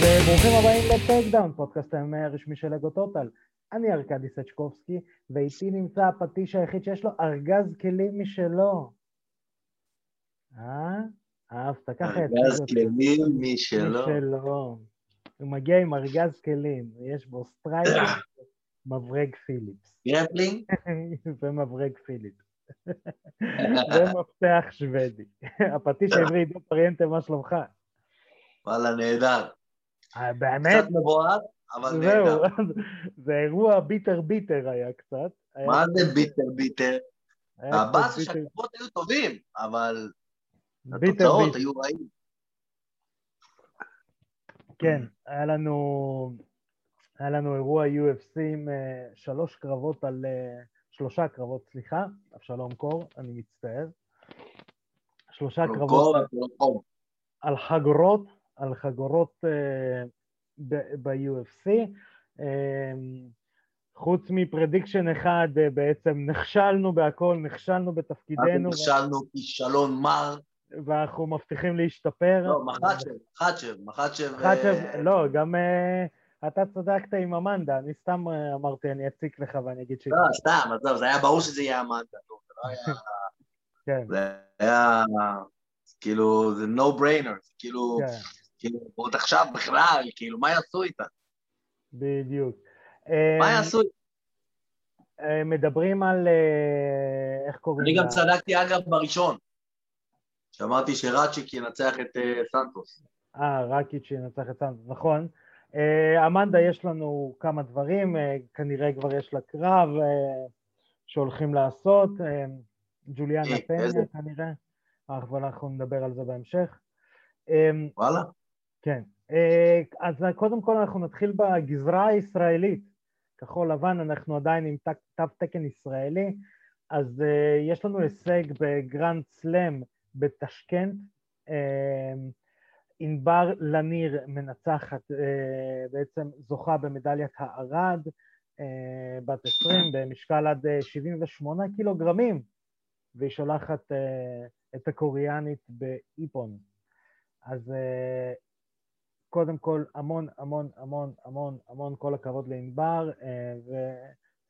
וברוכים הבאים לטייק דאון, פודקאסט ה-MMA הרשמי של אגו טוטל. אני ארכדי סצ'קובסקי, ואיתי נמצא הפטיש היחיד שיש לו ארגז כלים משלו. אה? אהבת, ככה יצא. ארגז כלים משלו. משלו. הוא מגיע עם ארגז כלים, יש בו סטרייקר, מברג פיליפס. grappling? ומברג פיליפס. ומפתח שוודי. הפטיש העברי, עידו פריאנטה, מה שלומך? וואלה, נהדר. אה, באמת? קצת מבואר, אבל נהדר. זה אירוע ביטר ביטר היה קצת. מה זה ביטר ביטר? הבאסה ביטר- שהקרבות היו טובים, אבל התוצאות. היו רעים. כן, היה לנו, היה לנו אירוע UFC עם אה, שלוש קרבות על, אה, שלושה קרבות, סליחה, אבשלום קור, אני מצטער. שלושה קרבות. על חגורות, על חגורות אה, ב-UFC. אה, חוץ מפרדיקשן אחד, אה, בעצם נכשלנו בהכל, נכשלנו בתפקידנו, נכשלנו כישלון מר. ואנחנו מבטיחים להשתפר. לא, מחצ'ב, מחצ'ב, מחצ'ב. חצ'ב, אה, לא, גם אתה צדקת עם אמנדה, אני סתם אמרתי, אני אציק לך ואני אגיד ש... לא, סתם, עזוב, זה היה ברור שזה יהיה המנדה. נו, זה לא היה... כן, זה היה... כאילו, זה no brainer, כאילו, כן, כאילו, עוד עכשיו בכלל, כאילו, מה יעשו איתה? בדיוק. מה אה, יעשו איתה? אה, מדברים על... אה, איך קוראים אני גם? צדקתי אגב בראשון, שאמרתי שראצ'יק ינצח את סנטוס. אה, רקיץ' ינצח את סנטוס, נכון. אמנדה, יש לנו כמה דברים, אה, כנראה כבר יש לה קרב שהולכים לעשות, ג'וליאנה פניה איז? כנראה, אבל אנחנו נדבר על זה בהמשך. וואלה? כן. אה, אז קודם כל אנחנו נתחיל בגזרה הישראלית. כחול לבן, אנחנו עדיין עם תו תקן ישראלי, אז אה, יש לנו הישג בגרנד סלאם בתשכנת. אה, ענבר לניר מנצחת, בעצם זוכה במדליית הערד, אה, בת 20, במשקל עד אה, 78 קילוגרמים, והיא שולחת את הקוריאנית באיפון. אז קודם כל, המון, המון, המון, המון, המון כל הכבוד לענבר, אה, ואתה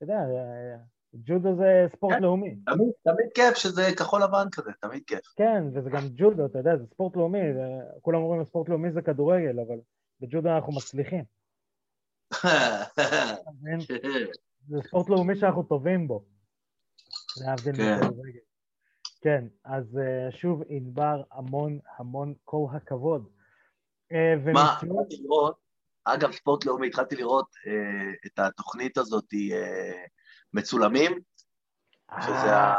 יודע, אה, ג'ודו זה ספורט כן. לאומי. תמיד, תמיד כיף שזה כחול לבן כזה, תמיד כיף. כן, וזה גם ג'ודו, אתה יודע, זה ספורט לאומי, זה- כולם אומרים ספורט לאומי זה כדורגל, אבל בג'ודו אנחנו מצליחים. מבין? זה ספורט לאומי שאנחנו טובים בו, להבדיל כן. מכדורגל. כן, אז אה, שוב, ענבר, המון המון כל הכבוד. אה, מה, ומצוות- התחלתי לראות, אגב, ספורט לאומי, התחלתי לראות אה, את התוכנית הזאת, אה, מצולמים, שזה ה...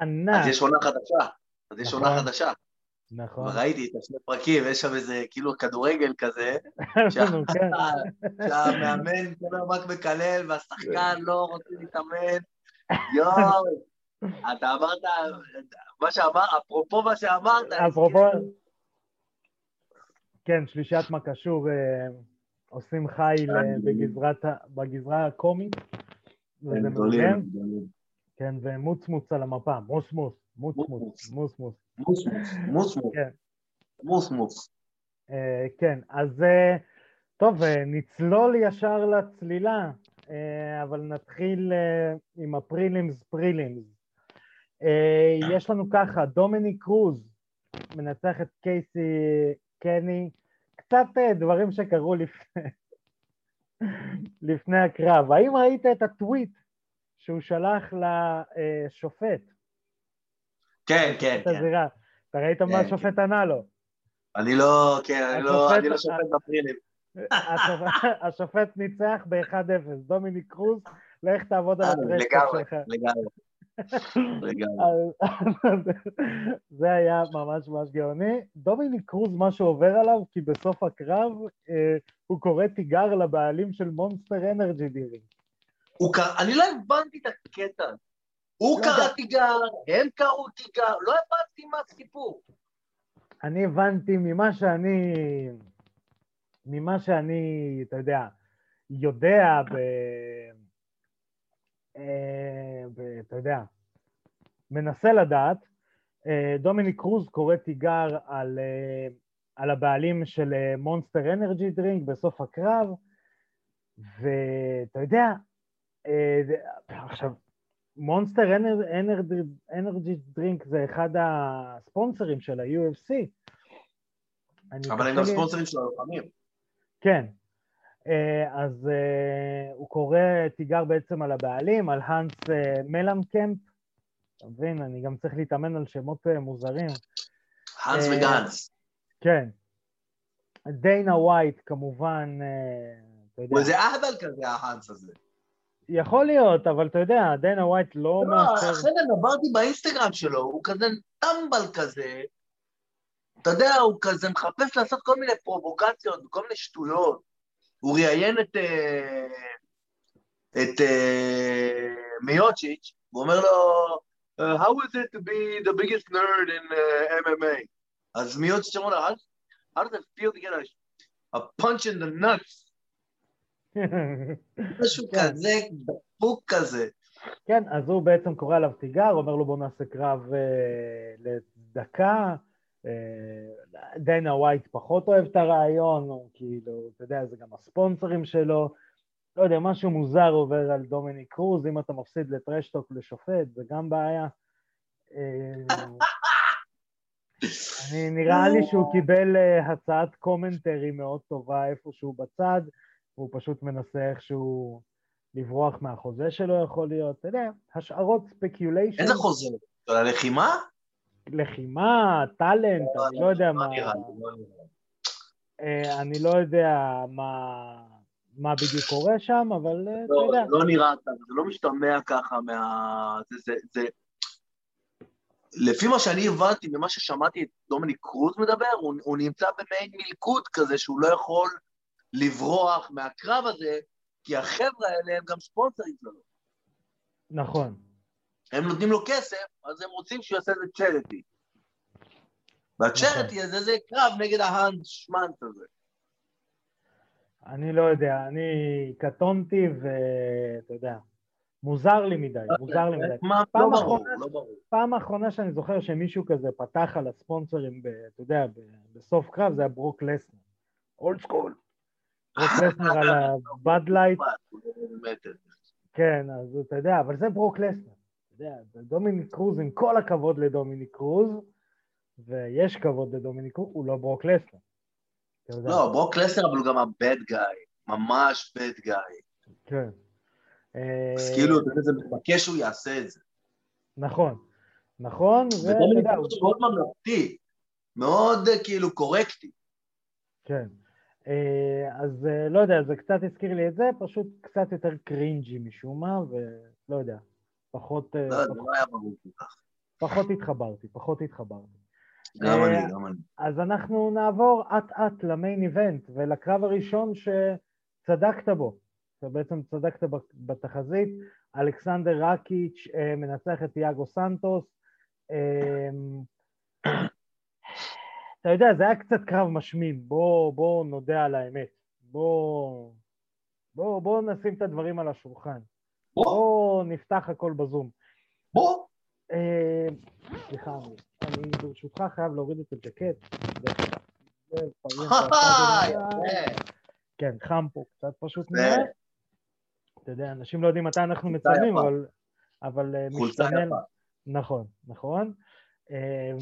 ענק, אז יש עונה חדשה, אז יש עונה נכון. חדשה. נכון. וראיתי את השני פרקים, יש שם איזה כאילו כדורגל כזה, כן. שהמאמן היום רק מקלל והשחקן לא רוצה להתאמן. יואו, אתה אמרת, מה שאמרת, אפרופו מה שאמרת, אפרופו, כאילו- כן, שלישת מקשור אה, עושים חיל בגזרת בגזרה הקומית, וזה. הם גדולים. כן, ומוצמוץ על המפה, מוסמוס, מוצמוץ. מוסמוס. מוסמוס, מוסמוס, כן. אה, כן, אז אה, טוב, אה, נצלול ישר לצלילה, אבל נתחיל עם הפרילימס פרילימס. יש לנו ככה, דומיני קרוז מנצח את קייסי קני, קצת אה, דברים שקרו לפני, לפני הקרב. האם ראית את הטוויט שהוא שלח לשופט? כן, כן, את כן. הזירה. אתה ראית מה כן, השופט ענה לו? אני לא, כן, אני לא, השופט- אני לא שופט בפרילים. השופט- ניצח ב-1-0, דומיניק קרוז, לך תעבוד על אה, הטרשטוק שלך. לגמרי. לגמרי. זה היה ממש ממש גאוני. דומיניק קרוז, מה שעובר עליו, כי בסוף הקרב אה, הוא קורא תיגר לבעלים של מונסטר אנרג'י קרא, אני לא הבנתי את הקטע. הוא לא קרא. תיגר, הם קראו תיגר, לא הבנתי מה הסיפור. אני הבנתי ממה שאני, ממה שאני, אתה יודע, יודע ב... אה, ב- אתה יודע, מנסה לדעת, אה, דומיניק קרוז קורא תיגר על, אה, על הבעלים של מונסטר אנרג'י דרינק בסוף הקרב, ואתה יודע, עכשיו, מונסטר אנרג'י דרינק זה אחד הספונסרים של ה-UFC. אבל הם גם ספונסרים של הלוחמים. כן. אה, אז אה, הוא קורא תיגר בעצם על הבעלים, על האנס מלאמקמפ. אתה מבין? אני גם צריך להתאמן על שמות מוזרים. האנס וגאנס. כן. דיינה ווייט כמובן, אתה יודע. איזה אהבל כזה, ההאנס הזה. יכול להיות, אבל אתה יודע, דנה ווייט לא, לא מאפשר... לא, אחרי זה עברתי באינסטגרם שלו, הוא כזה טמבל כזה, אתה יודע, הוא כזה מחפש לעשות כל מיני פרובוקציות וכל מיני שטויות. הוא ראיין את... אה, את אה, מיוצ'יץ', הוא אומר לו, uh, How is it to be the biggest nerd in MMA? אז מיוצ'יץ' אומר לו, How does it feel to get a, a punch in the nuts משהו כן. כזה, דפוק כזה. כן, אז הוא בעצם קורא עליו תיגר, אומר לו בוא נעשה קרב אה, לדקה. אה, דנה ווייט פחות אוהב את הרעיון, הוא כאילו, אתה יודע, זה גם הספונסרים שלו. לא יודע, משהו מוזר עובר על דומיניק קרוז, אם אתה מפסיד ל trash talk לשופט, זה גם בעיה. אה, אני, נראה לי שהוא קיבל אה, הצעת commentary מאוד טובה איפשהו בצד, הוא פשוט מנסה איכשהו לברוח מהחוזה שלו, יכול להיות, אתה יודע, השערות ספקיוליישן. איזה חוזה? של הלחימה? לחימה, טאלנט, לא, אני לא יודע מה... לא אה, אני לא יודע מה בדיוק קורה שם, אבל אה, אתה לא, יודע. לא נראה ככה, זה לא משתמע ככה מה... זה... לפי מה שאני הבנתי ממה ששמעתי את דומיניק קרוז מדבר, הוא נמצא במעין מלכוד כזה שהוא לא יכול לברוח מהקרב הזה, כי החבר'ה האלה הם גם ספונסרים שלו. נכון. הם נותנים לו כסף, אז הם רוצים שהוא יעשה את זה צ'רטי. והצ'רטי הזה זה קרב נגד ההאנד שמאנט הזה. אני לא יודע, אני קטונתי ואתה יודע, מוזר לי מדי, מוזר לי מדי. מה, לא ברור, לא ברור. פעם אחרונה שאני זוכר שמישהו כזה פתח על הספונסרים, אתה יודע, בסוף קרב זה היה ברוק לסנר. Old school. ברוק לסנר על ה Bud Light. כן, אז אתה יודע, אבל זה ברוק לסנר. אתה יודע, דומיניק קרוז, עם כל הכבוד לדומיניק קרוז, ויש כבוד לדומיניק קרוז, הוא לא ברוק לסנר. לא, ברוק לסנר אבל הוא גם ה bad guy, ממש bad guy. כן. אז כאילו, אתה יודע, זה מתבקש שהוא יעשה את זה. נכון, נכון, ואתה יודע, הוא מאוד ממלכתי, מאוד כאילו קורקטי. כן. אה, אז אה, לא יודע, זה קצת הזכיר לי את זה, פשוט קצת יותר קרינג'י משום מה, ולא יודע, פחות... אה, לא, זה לא היה ברור כל כך. פחות התחברתי, פחות התחברתי. גם אני, גם אני. אז אנחנו נעבור אט-אט למיין איבנט ולקרב הראשון שצדקת בו. אתה בעצם צדקת בתחזית, אלכסנדר רקיץ' מנצח את יאגו סנטוס. אתה יודע, זה היה קצת קרב משמים, בוא, בוא נודה על האמת. בוא, בוא, בוא נשים את הדברים על השולחן. בוא, נפתח הכל בזום. בוא. אה, סליחה, אני ברשותך חייב להוריד את הג'קט. כן, חם פה קצת פשוט נראה. אתה יודע, אנשים לא יודעים מתי אנחנו מצלמים, אבל, אבל אה, משתנה... נכון, נכון. אה,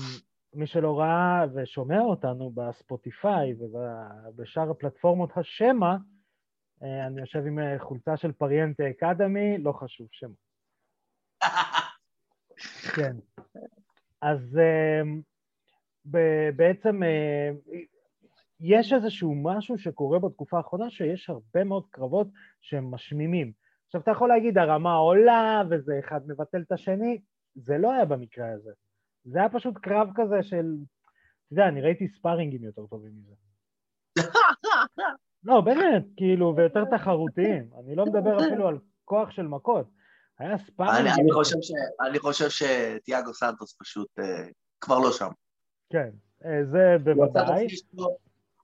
מי שלא ראה ושומע אותנו בספוטיפיי ובשאר הפלטפורמות השמע, אני יושב עם אה, חולצה של פריאנטה אקדמי, לא חשוב שמה. כן. אז אה, בעצם יש איזשהו משהו שקורה בתקופה האחרונה, שיש הרבה מאוד קרבות שהם משמימים. עכשיו, אתה יכול להגיד, הרמה עולה וזה אחד מבטל את השני, זה לא היה במקרה הזה. זה היה פשוט קרב כזה של, אתה יודע, אני ראיתי ספארינגים יותר טובים מזה. לא, באמת, כאילו, ויותר תחרותיים. אני לא מדבר אפילו על כוח של מכות. היה ספארינג. אני, חושב, ש, אני חושב שתיאגו סנטוס פשוט אה, כבר לא שם. כן, אה, זה בוודאי.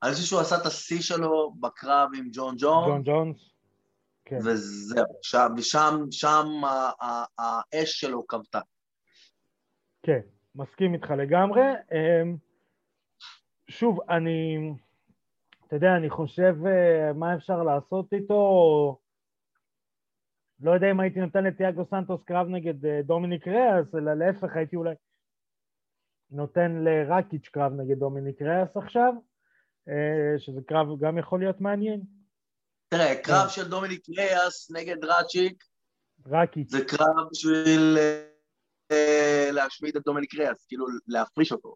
אני חושב שהוא עשה את השיא שלו בקרב עם ג'ון ג'ונס. ג'ון ג'ונס. כן. וזהו, שם, ושם שם האש שלו כבתה. כן, מסכים איתך לגמרי. אמ, שוב, אני, אתה יודע, אני חושב אה, מה אפשר לעשות איתו, לא יודע אם הייתי נותן לתיאגו סנטוס קרב נגד אה, דומיניק ריאס, אלא להפך, הייתי אולי נותן לרקיץ' קרב נגד דומיניק ריאס עכשיו, אה, שזה קרב גם יכול להיות מעניין. תראה, קרב של דומיניק ריאס נגד רצ'יק, רקיץ'. זה קרב בשביל להשמיד את דומיניק ריאס, כאילו להפריש אותו.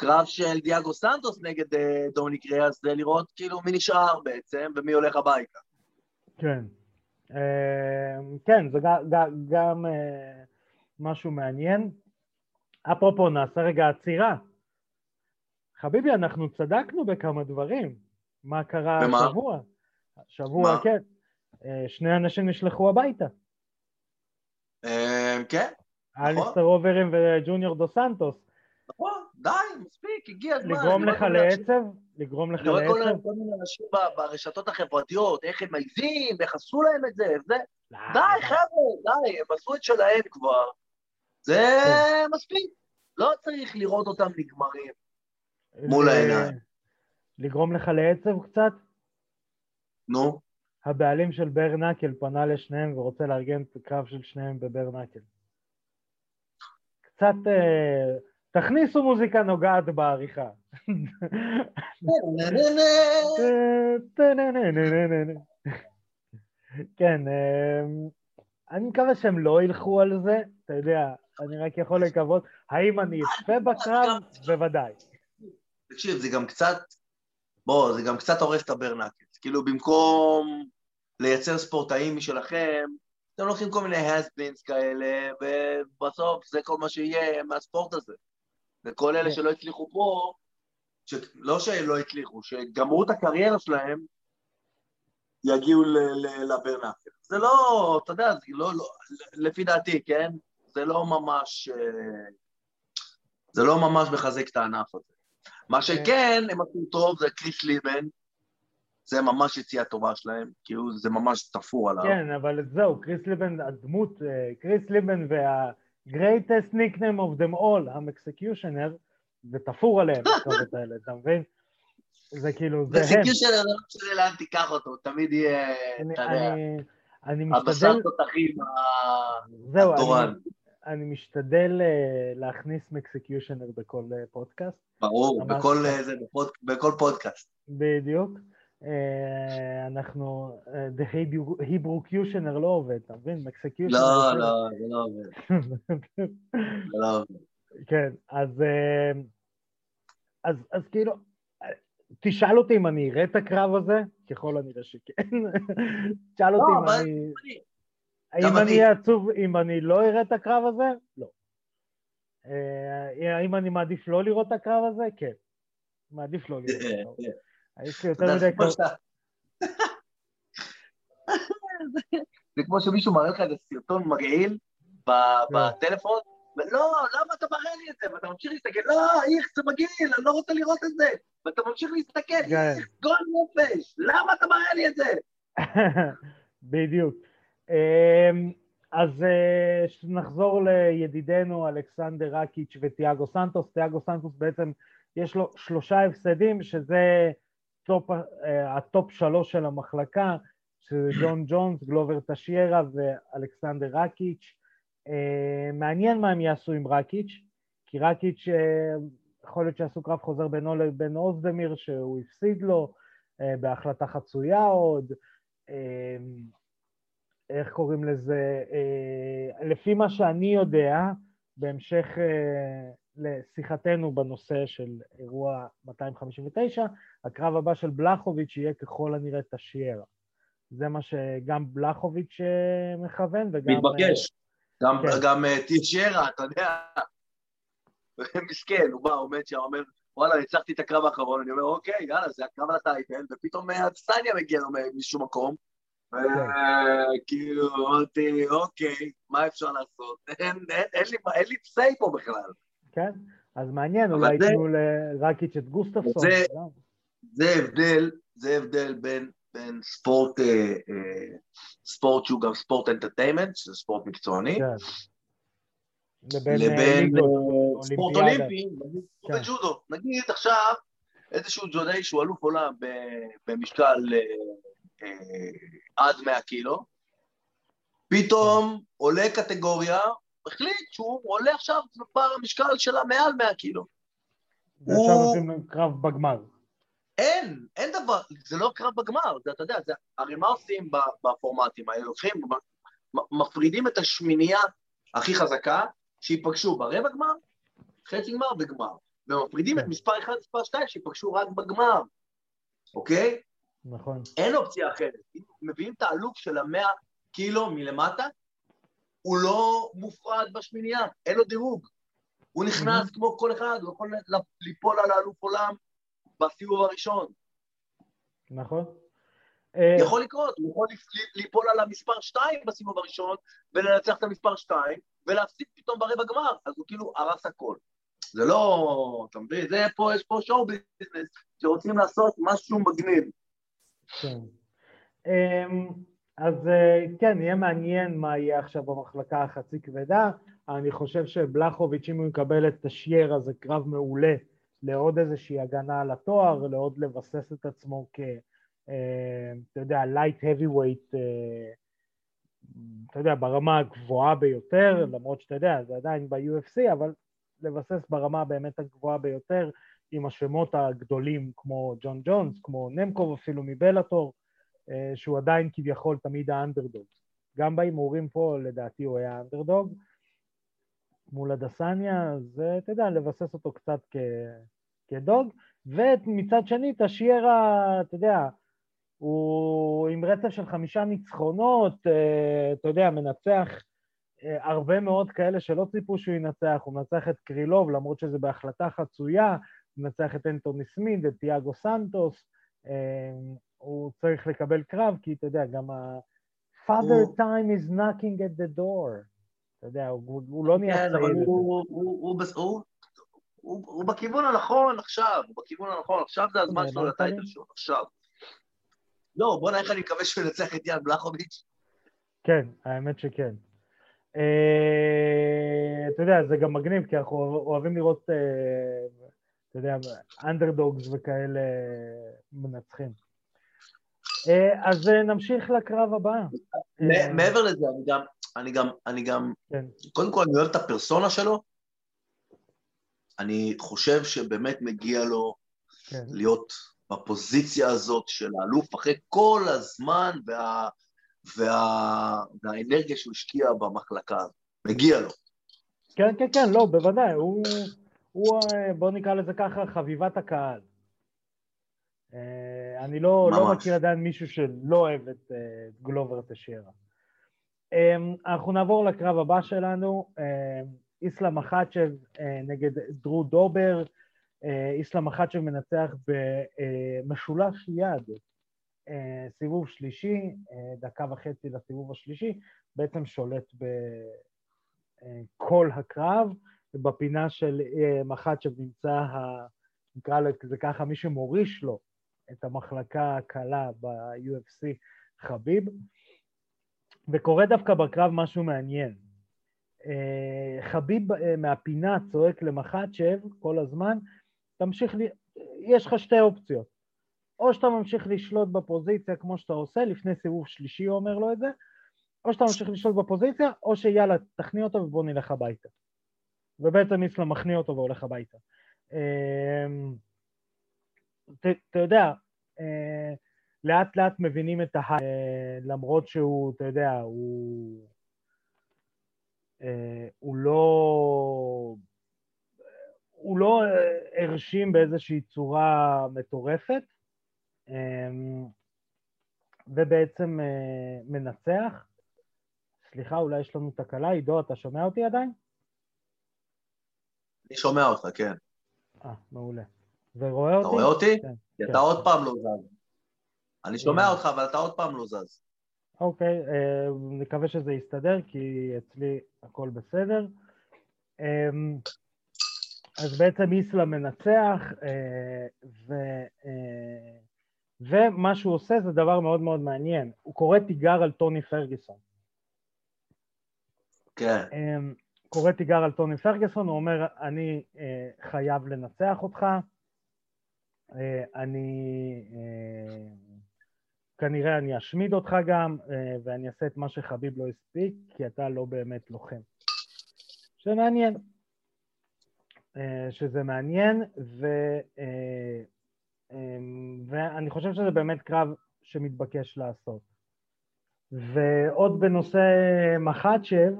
קרב של דיאגו סנטוס נגד אה, דומיניק ריאס זה לראות כאילו מי נשאר בעצם ומי הולך הביתה. כן. אה, כן, זה גם אה, משהו מעניין. אפרופו, נעשה רגע עצירה. חביבי, אנחנו צדקנו בכמה דברים. מה קרה? השבוע? השבוע, מה? כן. שני אנשים נשלחו הביתה. כן, אליסטר אוברים וג'וניור דו סנטוס. נכון, די, מספיק, הגיע הזמן. לגרום אני לך לעצב? לגרום לך אני רואה כל מיני- לעצב? אנשים ברשתות החברתיות, איך הם מעיזים, איך עשו להם את זה, זה. לא, די, לא. חבר'ה, די, הם עשו את שלהם כבר. זה כן. מספיק. לא צריך לראות אותם נגמרים. מול העיניים. לגרום לך לעצב קצת? נו, הבעלים של ברנקל פנה לשניהם ורוצה לארגן את הקרב של שניהם בברנקל. קצת... תכניסו מוזיקה נוגעת בעריכה. כן, אה, אני מקווה שהם לא ילכו על זה, אתה יודע, אני רק יכול לקוות. האם אני אצפה בקרב? בוודאי. תקשיב, זה גם קצת, בוא, זה גם קצת הורס את הברנקט. כאילו, במקום לייצר ספורטאים משלכם, אתם לוקחים כל מיני הסבינס כאלה, ובסוף זה כל מה שיהיה מהספורט הזה. וכל אלה כן. שלא הצליחו פה, ש... לא שלא הצליחו, שגמרו את הקריירה שלהם, יגיעו ל- ל- לברנקט. זה לא, אתה יודע, זה לא, לא, לפי דעתי, כן? זה לא ממש, אה, זה לא ממש מחזק את הענף הזה. מה שכן, הם עשו טוב, זה קריס ליבן, זה ממש יציאה טובה שלהם, כי הוא, זה ממש תפור עליו. כן, אבל זהו, קריס ליבן, הדמות, אה, קריס ליבן וה-greatest nickname of them all, המקסקיושנר, זה תפור עליהם, הקרבות האלה, אתה מבין? זה כאילו, זה הם. וסיכוי של לא משנה לאן תיקח אותו, תמיד יהיה, אתה יודע, הבשר תותחים התורן. אני- משתדל אה, להכניס מקסקיושנר בכל אה, פודקאסט, ברור. אה, זה, בכל פודקאסט. בדיוק. אה, אנחנו, אה, The Hebrew- Hebrew-קיושנר לא עובד, אתה מבין? מקסקיושנר. לא, לא, זה לא עובד, זה לא עובד. כן, אז, אה, אז, אז כאילו, תשאל אותי אם אני אראה את הקרב הזה, ככל הנראה שכן. תשאל אותי לא, אם אני... האם אני. אהיה עצוב אם אני לא אראה את הקרב הזה? לא. האם אני מעדיף לא לראות את הקרב הזה? כן. מעדיף לא לראות את הקרב הזה. יש לי יותר מדי. שאתה- זה כמו שמישהו מראה לך איזה סרטון מגעיל כן. בטלפון, ולא, למה אתה מראה לי את זה? ואתה ממשיך להסתכל, לא, איך זה מגעיל, אני לא רוצה לראות את זה. ואתה ממשיך להסתכל, כן. איך, גועל נפש, למה אתה מראה לי את זה? בדיוק. אמ, אז אה, נחזור לידידנו אלכסנדר רקיץ' וטיאגו סנטוס. טיאגו סנטוס בעצם יש לו שלושה הפסדים, שזה top, אה, ה top שלוש של המחלקה, שזה ג'ון ג'ונס, גלובר טשיירה ואלכסנדר רקיץ'. אה, מעניין מה הם יעשו עם רקיץ', כי רקיץ', אה, יכול להיות שיעשו קרב חוזר בינו לבין אוזדמיר, שהוא הפסיד לו בהחלטה חצויה עוד. איך קוראים לזה? לפי מה שאני יודע, בהמשך לשיחתנו בנושא של אירוע 259, הקרב הבא של בלחוביץ' יהיה ככל הנראה תשיירה. זה מה שגם בלחוביץ' אה, מכוון וגם... מתבקש. גם, כן. גם אה, טישרה, אתה יודע, מסכן, הוא בא, עומד שם, אומר, וואלה, ניצחתי את הקרב האחרון, אני אומר, אוקיי, יאללה, זה הקרב על הטייטל, ופתאום אה, אדסניה מגיע לו משום מקום, וכאילו, אמרתי, אוקיי, מה אפשר לעשות? אין, לי, פסיי פה בכלל. כן? אז מעניין, אולי ייתנו לרקיץ' את גוסטפסון. זה- גם. זה הבדל, זה הבדל בין, בין ספורט, אה, אה, ספורט שהוא גם ספורט אנטרטיימנט, שזה ספורט מקצועני, כן. לבין אה, לבין ליגות, אה, ספורט. אולימפי, כן. בג'ודו. נגיד עכשיו, איזשהו ג'ודאי שהוא אלוף עולם במשקל אה, אה, עד 100 קילו, פתאום עולה קטגוריה, החליט שהוא עולה עכשיו בפער המשקל שלה מעל 100 קילו. ועכשיו עושים קרב בגמר. אין, אין דבר, זה לא קרב בגמר, זה, אתה יודע, זה, הרי מה עושים בפורמטים האלה? לוקחים, מפרידים את השמינייה הכי חזקה, שיפגשו ברבע גמר, חצי גמר וגמר. ומפרידים את כן. מספר 1 ומספר 2 שיפגשו רק בגמר, אוקיי? נכון. אין אופציה אחרת. מביאים את האלוף של המאה קילו מלמטה, הוא לא מופרד בשמינייה, אין לו דירוג. הוא נכנס mm-hmm. כמו כל אחד, הוא יכול ליפול על האלוף עולם בסיבוב הראשון. נכון. יכול לקרות, הוא יכול ליפול על המספר 2 בסיבוב הראשון ולנצח את המספר 2 ולהפסיד פתאום ברבע גמר, אז הוא כאילו הרס הכל. זה לא, אתה מבין? זה פה, יש פה שואו ביזנס שרוצים לעשות משהו מגניב. כן. אמ, אז אה, כן, יהיה מעניין מה יהיה עכשיו במחלקה החצי כבדה. אני חושב שבלחוביץ', אם הוא יקבל את טשיירה, זה קרב מעולה לעוד איזושהי הגנה על התואר, לעוד לבסס את עצמו כ... אה, אתה יודע, light heavyweight, אה, אתה יודע, ברמה הגבוהה ביותר, למרות שאתה יודע, זה עדיין ב-UFC, אבל לבסס ברמה באמת הגבוהה ביותר, עם השמות הגדולים כמו ג'ון ג'ונס, כמו נמקוב אפילו מבלאטור, שהוא עדיין כביכול תמיד האנדרדוג. גם בהימורים פה לדעתי הוא היה אנדרדוג. מול הדסניה, אז אתה יודע, לבסס אותו קצת כ... כדוג, ומצד שני את השיירה, אתה יודע, הוא עם רצף של חמישה ניצחונות, אה, אתה יודע, מנצח אה, הרבה מאוד כאלה שלא ציפו שהוא ינצח, הוא מנצח את קרילוב למרות שזה בהחלטה חצויה, הוא מנצח את אנטוני סמית, את תיאגו סנטוס, אה, הוא צריך לקבל קרב, כי אתה יודע, גם ה-father time is knocking at the door. אתה יודע, הוא, הוא לא נהיה צעיר. כן, הוא בכיוון הנכון עכשיו, הוא בכיוון הנכון, עכשיו זה הזמן שלו לטייטל שלו, עכשיו. לא, בוא נראה איך אני מקווה שהוא ינצח את יאן בלחוביץ'. כן, האמת שכן. אה, אתה יודע, זה גם מגניב, כי אנחנו אוהבים לראות, אה, אתה יודע, אנדרדוגס וכאלה מנצחים. אה, אז נמשיך לקרב הבא. מעבר לזה, אני גם, אני גם, אני גם, כן. קודם כל אני אוהב את הפרסונה שלו, אני חושב שבאמת מגיע לו כן. להיות בפוזיציה הזאת של האלוף אחרי כל הזמן וה, וה, והאנרגיה שהוא השקיע במחלקה הזאת. מגיע לו. כן, כן, כן, לא, בוודאי, הוא, הוא בוא נקרא לזה ככה, חביבת הקהל. אה, אני לא, לא מכיר עדיין מישהו שלא אוהב את אה, גלובר טשיירה. אה, אנחנו נעבור לקרב הבא שלנו, איסלאם מחאצ'ב נגד דרו דובר. איסלאם מחאצ'ב מנצח במשולש יד, סיבוב שלישי, דקה וחצי לסיבוב השלישי, בעצם שולט בכל הקרב, ובפינה של מחאצ'ב נמצא, נקרא לזה ככה, מי שמוריש לו את המחלקה הקלה ב-UFC, חביב, וקורה דווקא בקרב משהו מעניין. חביב מהפינה צועק למחצ'ב כל הזמן, תמשיך, לי, יש לך שתי אופציות. או שאתה ממשיך לשלוט בפוזיציה כמו שאתה עושה, לפני סיבוב שלישי הוא אומר לו את זה, או שאתה ממשיך לשלוט בפוזיציה, או שיאללה, תכניע אותו ובוא נלך הביתה. ובעצם איסלאם מכניע אותו והולך הביתה. אתה יודע, אה, לאט לאט מבינים את ה... אה, למרות שהוא, אתה יודע, הוא... אה, הוא לא... הוא לא הרשים באיזושהי צורה מטורפת, ובעצם מנצח. סליחה, אולי יש לנו תקלה. עידו, אתה שומע אותי עדיין? אני שומע אותך, כן. אה, מעולה. ורואה אותי? אתה רואה אותי? כן. כי אתה כן. עוד פעם לא זז. אני שומע אותך, אבל אתה עוד פעם לא זז. אוקיי, אה, נקווה שזה יסתדר, כי אצלי הכל בסדר. אמ, אז בעצם איסלה מנצח, אה, ו... אה, ומה שהוא עושה זה דבר מאוד מאוד מעניין, הוא קורא תיגר על טוני פרגוסון. כן. אמ, קורא תיגר על טוני פרגוסון, הוא אומר, אני חייב לנצח אותך, אני... אה, כנראה אני אשמיד אותך גם, אה, ואני אעשה את מה שחביב לא הספיק, כי אתה לא באמת לוחם. שמעניין. שזה מעניין, ו... ואני חושב שזה באמת קרב שמתבקש לעשות. ועוד בנושא מחצ'ב,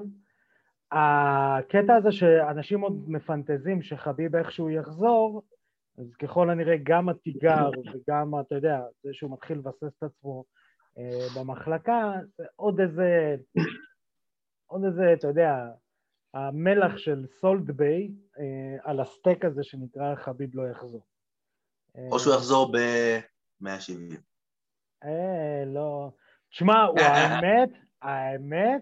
הקטע הזה שאנשים עוד מפנטזים שחביב איכשהו יחזור, אז ככל הנראה גם התיגר וגם, אתה יודע, זה שהוא מתחיל לבסס את עצמו אה, במחלקה, זה עוד איזה, עוד איזה, אתה יודע, המלח של סולד ביי אה, על הסטייק הזה שנקרא חביב לא יחזור. או שהוא יחזור ב-170. אה, לא. תשמע, האמת, האמת,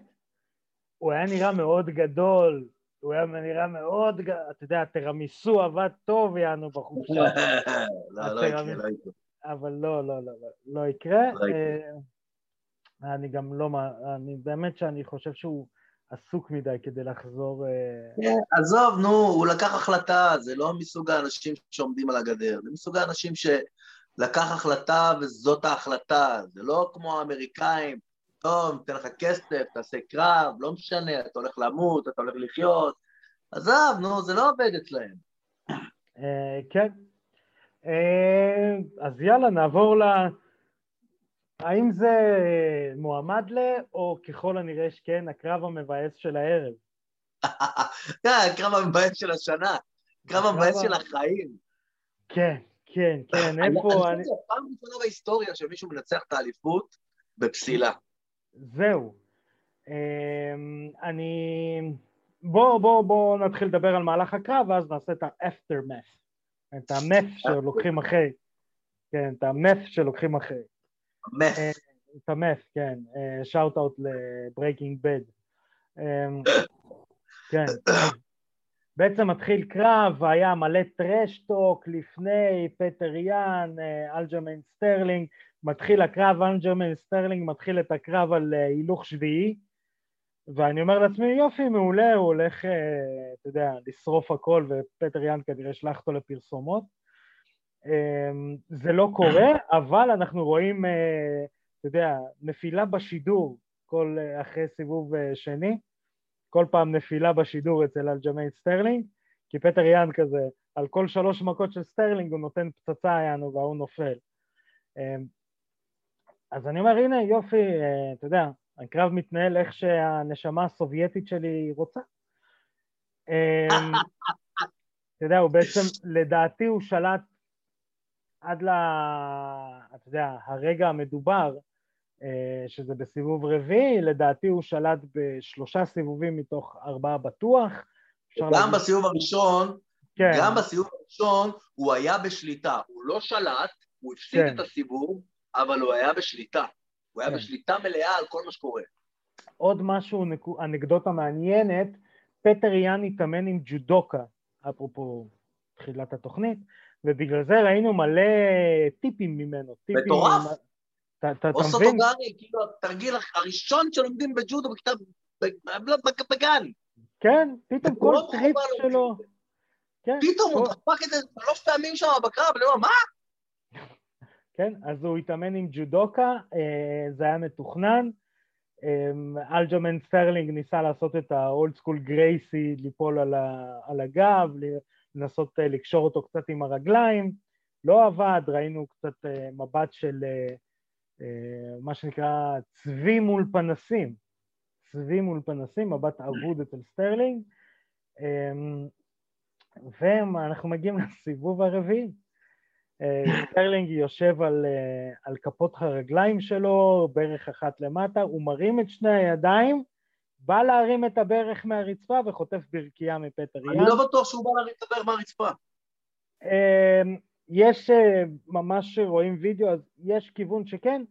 הוא היה נראה מאוד גדול, הוא היה נראה מאוד, אתה יודע, תרמיסו עבד טוב יענו בחופשה. לא, לא יקרה, לא יקרה. אבל לא, לא, לא, לא, לא יקרה. לא אה, אני גם לא, אני באמת שאני חושב שהוא עסוק מדי כדי לחזור... אה, כן, עזוב, נו, הוא לקח החלטה, זה לא מסוג האנשים שעומדים על הגדר, זה מסוג האנשים שלקח החלטה וזאת ההחלטה, זה לא כמו האמריקאים, טוב, ניתן לך כסף, תעשה קרב, לא משנה, אתה הולך למות, אתה הולך לחיות. עזב, נו, זה לא עובד אצלהם. אה, כן. אה, אז יאללה, נעבור ל... האם זה מועמד ל... או ככל הנראה שכן, הקרב המבאס של הערב? כן, הקרב המבאס של השנה, הקרב המבאס של החיים. כן, כן, כן, איפה... אני חושב פעם ראשונה בהיסטוריה שמישהו מנצח את האליפות בפסילה. זהו. אמ, אני... בואו בוא, בוא נתחיל לדבר על מהלך הקרב, ואז נעשה את ה-aftermath, את ה meth שלוקחים אחרי. כן, את ה meth שלוקחים אחרי. ה meth. אה, את ה meth, כן. Shout out לברייקינג בד. כן. בעצם מתחיל קרב, היה מלא trash talk לפני פטר יאן, אה, אלג'מיין סטרלינג, מתחיל הקרב, אלג'מיין סטרלינג מתחיל את הקרב על אה, הילוך שביעי, ואני אומר לעצמי, יופי, מעולה, הוא הולך, אה, אתה יודע, לשרוף הכל, ופטר יאן כנראה ישלח אותו לפרסומות. אמ, זה לא קורה, אבל אנחנו רואים, אה, אתה יודע, נפילה בשידור כל אחרי סיבוב שני, כל פעם נפילה בשידור אצל אלג'מיין סטרלינג, כי פטר יאן כזה, על כל שלוש מכות של סטרלינג הוא נותן פצצה יענו והוא נופל. אז אני אומר, הנה, יופי, אה, אתה יודע, הקרב מתנהל איך שהנשמה הסובייטית שלי רוצה. אמ, אתה יודע, הוא בעצם, לדעתי הוא שלט עד ל... אתה יודע, הרגע המדובר, אה, שזה בסיבוב רביעי, לדעתי הוא שלט בשלושה סיבובים מתוך ארבעה בטוח. גם. בסיבוב הראשון, כן. גם בסיבוב הראשון הוא היה בשליטה, הוא לא שלט, הוא הפסיד כן. את הסיבוב, אבל הוא היה בשליטה. הוא היה כן. בשליטה מלאה על כל מה שקורה. עוד משהו, אנקדוטה מעניינת, פטר יאן התאמן עם ג'ודוקה, אפרופו תחילת התוכנית, ובגלל זה ראינו מלא טיפים ממנו. מטורף. או סוטוגרי, כאילו התרגיל הראשון שלומדים בג'ודו בכתב, בגן. כן, פתאום כל trip שלו. כן, פתאום הוא דפק את זה שלוש פעמים שם בקרב, אני אומר, מה? כן? אז הוא התאמן עם ג'ודוקה, אה, זה היה מתוכנן. אה, אלג'מן סטרלינג ניסה לעשות את ה old school גרייסי, ליפול על הגב, לנסות אה, לקשור אותו קצת עם הרגליים, לא עבד, ראינו קצת מבט של מה שנקרא צבי מול פנסים, צבי מול פנסים, מבט אבוד אצל סטרלינג, ואנחנו מגיעים לסיבוב הרביעי. סטרלינג יושב על, אה, על כפות הרגליים שלו, ברך אחת למטה, הוא מרים את שני הידיים, בא להרים את הברך מהרצפה וחוטף ברכייה מפטר יאן. אני לא בטוח שהוא בא להרים את הברך מהרצפה. אמ, יש, אה, ממש רואים וידאו, אז יש כיוון שכן.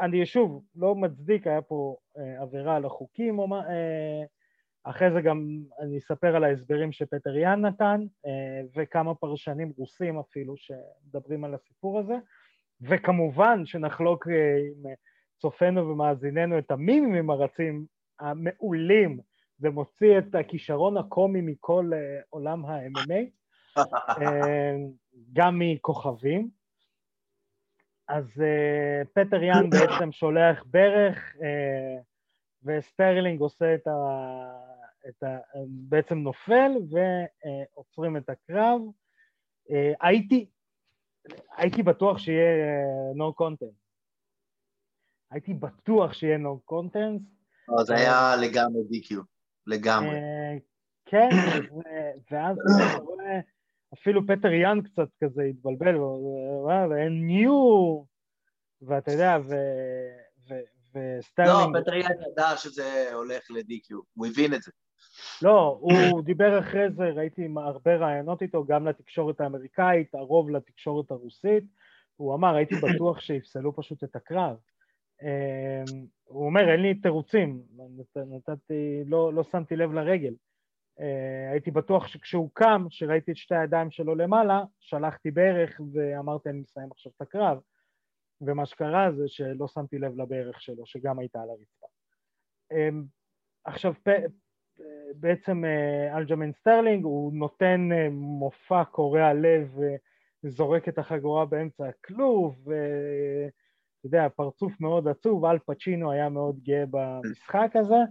אני שוב, לא מצדיק, היה פה אה, עבירה על החוקים או מה, אחרי זה גם אני אספר על ההסברים שפטר יאן נתן, אה, וכמה פרשנים רוסים אפילו שמדברים על הסיפור הזה, וכמובן שנחלוק אה, עם צופינו ומאזיננו את המימים הרצים המעולים, זה מוציא את הכישרון הקומי מכל אה, עולם ה-MMA, גם מכוכבים, אז פטר יאן בעצם שולח ברך, וסטרלינג עושה את ה... את ה... בעצם נופל ועוצרים את הקרב. אה, הייתי, הייתי בטוח שיהיה no contest. הייתי בטוח שיהיה no contest. זה היה לגמרי DQ, לגמרי. כן, ואז אתה רואה, אפילו פטר יאן קצת כזה התבלבל, ואין ניו, ואתה יודע, וסטרלינג... לא, פטר יאן ידע שזה הולך ל-DQ, הוא הבין את זה. לא, הוא דיבר אחרי זה, ראיתי הרבה ראיונות איתו, גם לתקשורת האמריקאית, הרוב לתקשורת הרוסית, הוא אמר, הייתי בטוח שיפסלו פשוט את הקרב. אמ, הוא אומר, אין לי תירוצים, נתתי, לא, לא שמתי לב לרגל. אה, הייתי בטוח שכשהוא קם, שראיתי את שתי הידיים שלו למעלה, שלחתי ברך ואמרתי אני מסיים עכשיו את הקרב ומה שקרה זה שלא שמתי לב לברך שלו, שגם הייתה על הרצפה. אמ, עכשיו. בעצם אה, אלג'מן סטרלינג הוא נותן אה, מופע קורע לב וזורק את החגורה באמצע הכלוב ואתה יודע, פרצוף מאוד עצוב, אל פצ'ינו היה מאוד גאה במשחק הזה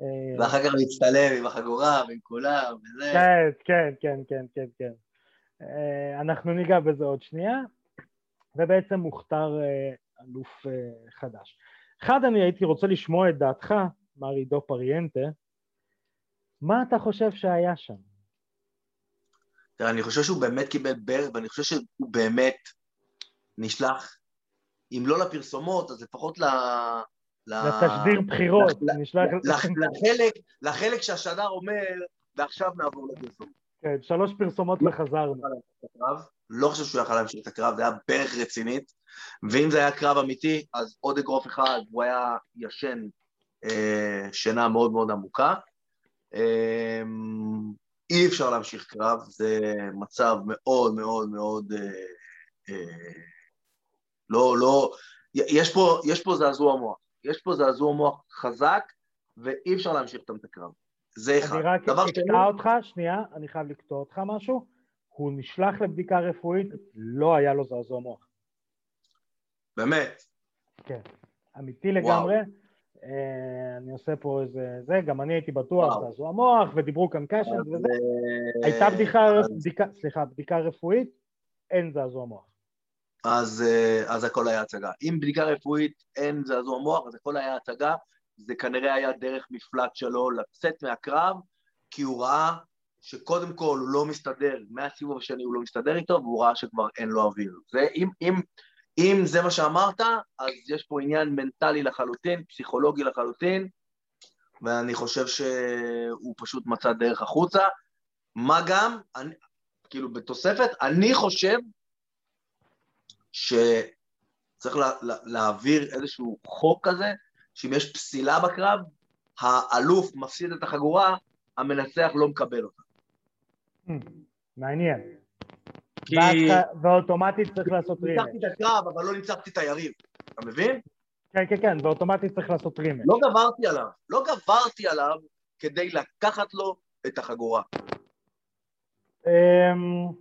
אה, ואחר כך להצטלם עם החגורה ועם כולם וזה. כן, כן, כן, כן, כן, כן. אה, אנחנו ניגע בזה עוד שנייה, ובעצם מוכתר אה, אלוף חדש. אחד, אני הייתי רוצה לשמוע את דעתך, מר עידו פריאנטה, מה אתה חושב שהיה שם? תראה, אני חושב שהוא באמת קיבל בר, ואני חושב שהוא באמת נשלח, אם לא לפרסומות, אז לפחות ל... לתשדיר בחירות. לחלק, לחלק שהשדר אומר, ועכשיו נעבור לפרסום. כן, שלוש פרסומות וחזרנו. לא חושב שהוא יכל להמשיך את הקרב, זה היה ברך רצינית, ואם זה היה קרב אמיתי, אז עוד אגרוף אחד, הוא היה ישן אה, שינה מאוד מאוד עמוקה. אה, אי אפשר להמשיך קרב, זה מצב מאוד מאוד מאוד... אה, אה, לא, לא, יש פה, יש פה זעזוע מוח. יש פה זעזוע מוח חזק, ואי אפשר להמשיך את הקרב. זה אחד. אני רק אקטע אותך, שנייה, אני חייב לקטוע אותך משהו. הוא נשלח לבדיקה רפואית, לא היה לו זעזוע מוח. באמת? כן, אמיתי לגמרי. אה, אני עושה פה איזה זה, גם אני הייתי בטוח זעזוע מוח, ודיברו כאן קשן וזה. הייתה בדיקה, סליחה, בדיקה רפואית, אין זעזוע מוח. אז, אה, אז הכל היה הצגה. אם בדיקה רפואית אין זעזוע מוח, אז הכל היה הצגה. זה כנראה היה דרך מפלט שלו לצאת מהקרב, כי הוא ראה שקודם כל הוא לא מסתדר, מהסיבוב השני הוא לא מסתדר איתו, והוא ראה שכבר אין לו אוויר. זה, אם, אם, אם זה מה שאמרת, אז יש פה עניין מנטלי לחלוטין, פסיכולוגי לחלוטין, ואני חושב שהוא פשוט מצא דרך החוצה. מה גם, אני, כאילו בתוספת, אני חושב שצריך לה, לה, להעביר איזשהו חוק כזה, שאם יש פסילה בקרב, האלוף מפסיד את החגורה, המנצח לא מקבל אותה. Hmm, מעניין. כי... ואוטומטית צריך לעשות רימץ'. ניצחתי את הקרב, אבל לא ניצחתי את היריב, אתה מבין? כן, כן, כן, ואוטומטית צריך לעשות רימץ'. לא גברתי עליו, לא גברתי עליו כדי לקחת לו את החגורה. אמ,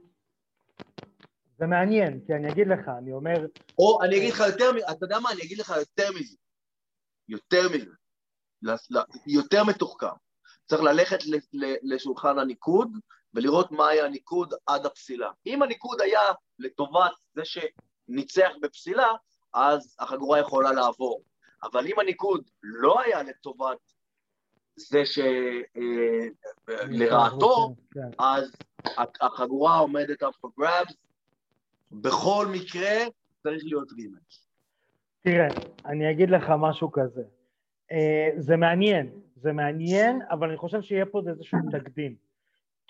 זה מעניין, כי אני אגיד לך, אני אומר... או אני אגיד לך יותר מזה, אתה יודע מה, אני אגיד לך יותר מזה. יותר מזה. יותר מתוחכם. צריך ללכת לשולחן הניקוד ולראות מה היה הניקוד עד הפסילה. אם הניקוד היה לטובת זה שניצח בפסילה, אז החגורה יכולה לעבור. אבל אם הניקוד לא היה לטובת זה ש... אה, לרעתו, כן. אז החגורה עומדת up for grabs, בכל מקרה צריך להיות רימץ'. תראה, אני אגיד לך משהו כזה. Uh, זה מעניין, זה מעניין, אבל אני חושב שיהיה פה איזשהו תקדים.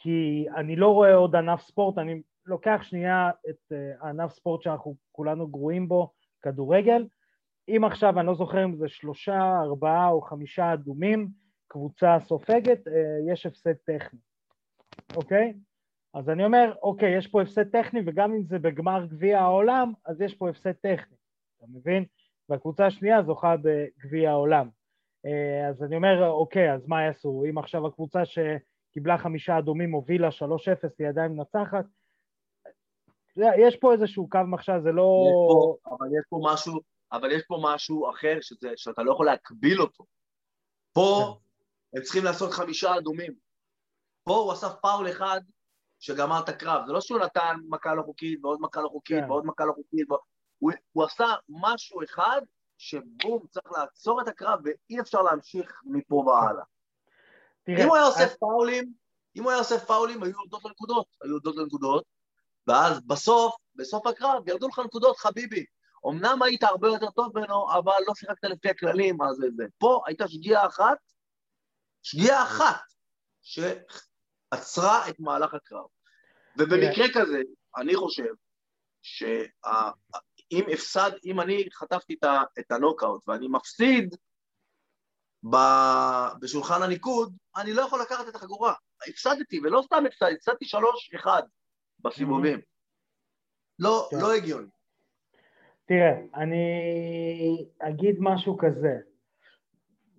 כי אני לא רואה עוד ענף ספורט, אני לוקח שנייה את uh, הענף ספורט שאנחנו כולנו גרועים בו, כדורגל. אם עכשיו, אני לא זוכר אם זה שלושה, ארבעה או חמישה אדומים, קבוצה סופגת, uh, יש הפסד טכני, אוקיי? אז אני אומר, אוקיי, יש פה הפסד טכני, וגם אם זה בגמר גביע העולם, אז יש פה הפסד טכני, אתה מבין? והקבוצה השנייה זוכה בגביע העולם. אה, אז אני אומר, אוקיי, אז מה יעשו? אם עכשיו הקבוצה שקיבלה חמישה אדומים הובילה 3-0, היא עדיין מנצחת? יש פה איזשהו קו מחשב, זה לא... יש פה, אבל יש פה משהו, אבל יש פה משהו אחר שזה, שאתה לא יכול להקביל אותו. פה הם צריכים לעשות חמישה אדומים. פה הוא עשה פאול אחד שגמר את הקרב. זה לא שהוא נתן מכה לא חוקית ועוד מכה לא חוקית כן. ועוד מכה לא חוקית. ועוד... הוא, הוא עשה משהו אחד שבום, צריך לעצור את הקרב ואי אפשר להמשיך מפה והלאה. אם הוא היה עושה פאולים, אם הוא היה עושה פאולים, היו יורדות לנקודות, היו יורדות לנקודות, ואז בסוף, בסוף הקרב, ירדו לך נקודות, חביבי. אמנם היית הרבה יותר טוב ממנו, אבל לא שיחקת לפי הכללים, אז זה. פה הייתה שגיאה אחת, שגיאה אחת, שעצרה את מהלך הקרב. ובמקרה כזה, אני חושב שאם הפסד, אם אני חטפתי את הנוקאוט ואני מפסיד בשולחן הניקוד, אני לא יכול לקחת את החגורה. הפסדתי, ולא סתם הפסדתי, הפסדתי שלוש אחד בסיבובים. לא, כן. לא הגיוני. תראה, אני אגיד משהו כזה.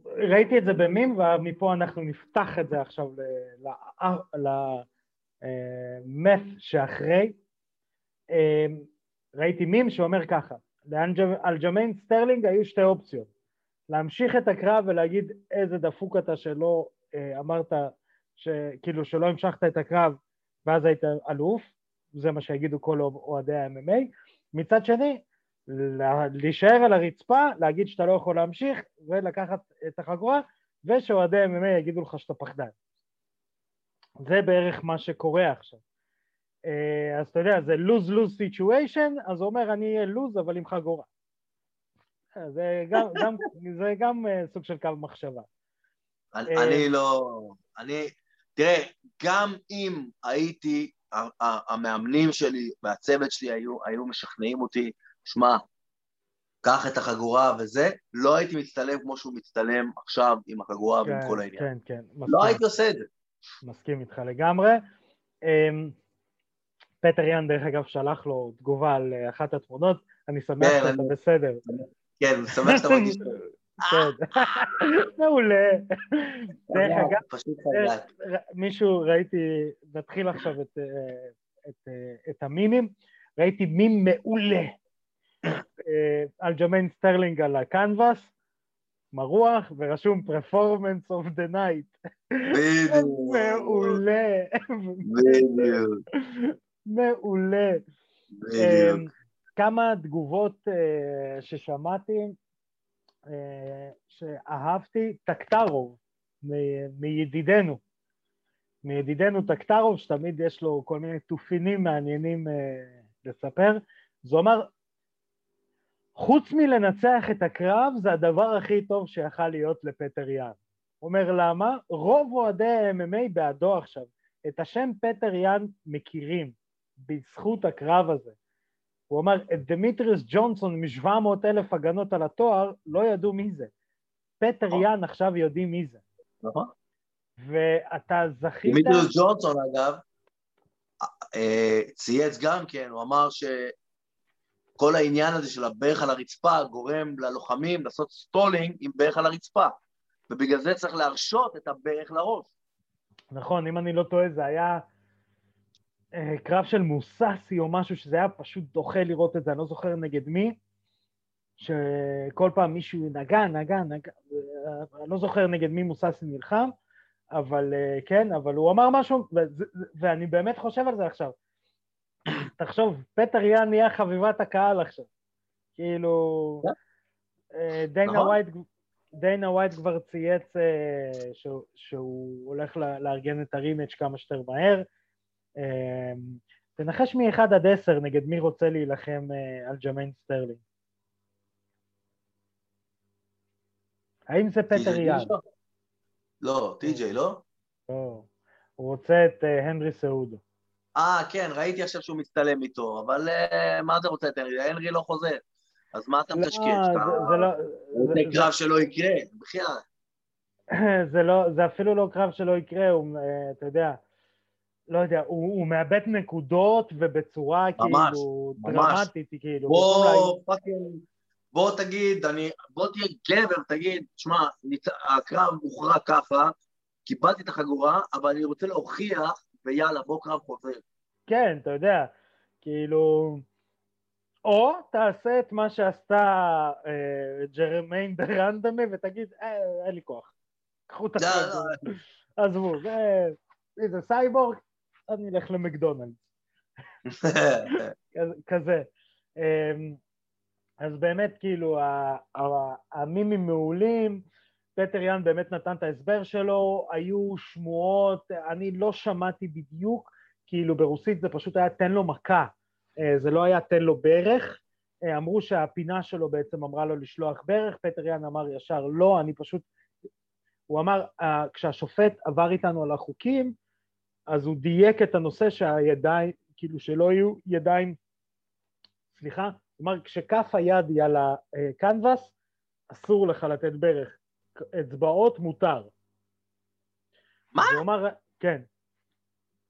ראיתי את זה במים, ומפה אנחנו נפתח את זה עכשיו למף שאחרי. אמ, ראיתי מים שאומר ככה, לאלג'מיין סטרלינג היו שתי אופציות. להמשיך את הקרב ולהגיד איזה דפוק אתה שלא אה, אמרת, כאילו שלא המשכת את הקרב ואז היית אלוף, זה מה שיגידו כל אוהדי ה-MMA. מצד שני, להישאר על הרצפה, להגיד שאתה לא יכול להמשיך ולקחת את החגורה ושאוהדי MMA יגידו לך שאתה פחדן. זה בערך מה שקורה עכשיו. אה, אז אתה יודע, זה lose-lose situation, אז הוא אומר אני אהיה lose אבל עם חגורה. אה, זה גם, גם, זה גם אה, סוג של קו מחשבה. אני, אני לא... אני... תראה, גם אם הייתי, המאמנים שלי והצוות שלי היו, היו משכנעים אותי שמע, קח את החגורה וזה, לא הייתי מצטלם כמו שהוא מצטלם עכשיו עם החגורה כן, ועם כל העניין. כן, כן. מסכים. לא הייתי עושה את זה. מסכים איתך לגמרי. אמ, פטר יאן, דרך אגב, שלח לו תגובה על אה, אחת התמונות, אני שמח כן, שאתה. בסדר. כן, שמח שאתה מרגיש טוב. כן. מעולה. דרך אגב, אה, מישהו, ראיתי, נתחיל עכשיו את אה, המימים, ראיתי מים מעולה אלג'מיין סטרלינג על הקנבס, מרוח, ורשום performance of the night. בדיוק. מעולה. בדיוק. מעולה. בדיוק. כמה תגובות אה, ששמעתי, אה, שאהבתי, טקטרוב, מ- מידידנו, מידידנו טקטרוב, שתמיד יש לו כל מיני תופינים מעניינים אה, לספר, זה אומר, חוץ מלנצח את הקרב, זה הדבר הכי טוב שיכול להיות לפטר יאן. אומר למה? רוב אוהדי ה-MMA בעדו עכשיו. את השם פטר יאן מכירים בזכות הקרב הזה. הוא אמר, את דמיטריוס ג'ונסון מ-700 אלף הגנות על התואר, לא ידעו מי זה. פטר נכון. יאן עכשיו יודעים מי זה. נכון. ואתה זכית... דמיטריוס ג'ונסון, אגב, אה, צייץ גם כן, הוא אמר ש... כל העניין הזה של הברך על הרצפה גורם ללוחמים לעשות stalling עם ברך על הרצפה, ובגלל זה צריך להרשות את הברך לראש. נכון, אם אני לא טועה, זה היה קרב של מוססי או משהו שזה היה פשוט דוחה לראות את זה, אני לא זוכר נגד מי, שכל פעם מישהו נגע, נגע, נגע, אה, אני לא זוכר נגד מי מוססי נלחם, אבל אה, כן, אבל הוא אמר משהו, ואני באמת חושב על זה עכשיו. תחשוב, פטר יאן נהיה חביבת הקהל עכשיו. כאילו, אה, דיינה נכון. ווייט, דיינה ווייט כבר צייץ אה, שהוא, שהוא הולך לארגן את ה rematch כמה שיותר מהר. אה, תנחש מ-1 עד 10 נגד מי רוצה להילחם אלג'מיין סטרלינג. האם זה פטר יאן? לא, טי.ג'יי, לא? לא. הוא רוצה את הנרי סעודו. אה, כן, ראיתי עכשיו שהוא מצטלם איתו, אבל uh, מה זה רוצה את הנרי? הנרי לא חוזר. אז מה אתה לא, מקשקש? זה לא... זה קרב שלא יקרה, בחייאת. זה לא, זה אפילו לא קרב שלא יקרה, אה, אתה יודע, לא יודע, הוא, הוא מאבד נקודות ובצורה ממש, כאילו ממש. דרמטית, כאילו. בוא, fucking, בוא תגיד, אני, בוא תהיה גבר, תגיד, שמע, הקרב מוכרע ככה, קיבלתי את החגורה, אבל אני רוצה להוכיח ויאללה, בוא קרב חוזר. כן, אתה יודע, כאילו... או תעשה את מה שעשתה אה, ג'רמיין דה רנדמי ותגיד, אה, אין לי כוח. קחו את לא, הכבוד. עזבו, זה... זה סייבורג, אני אלך למקדונלדס. כזה-. אמ, אז באמת, כאילו, המימים מעולים, פטר יאן באמת נתן את ההסבר שלו, היו שמועות, אני לא שמעתי בדיוק, כאילו ברוסית זה פשוט היה תן לו מכה, אה, זה לא היה תן לו ברך, אה, אמרו שהפינה שלו בעצם אמרה לו לשלוח ברך, פטר יאן אמר ישר לא, אני פשוט, הוא אמר, "אה, כשהשופט עבר איתנו על החוקים, אז הוא דייק את הנושא שהידיים, כאילו שלא יהיו ידיים, סליחה, אמר כשכף היד היא על הקנבס, אסור לך לתת ברך, אצבעות מותר. מה? הוא אמר, כן.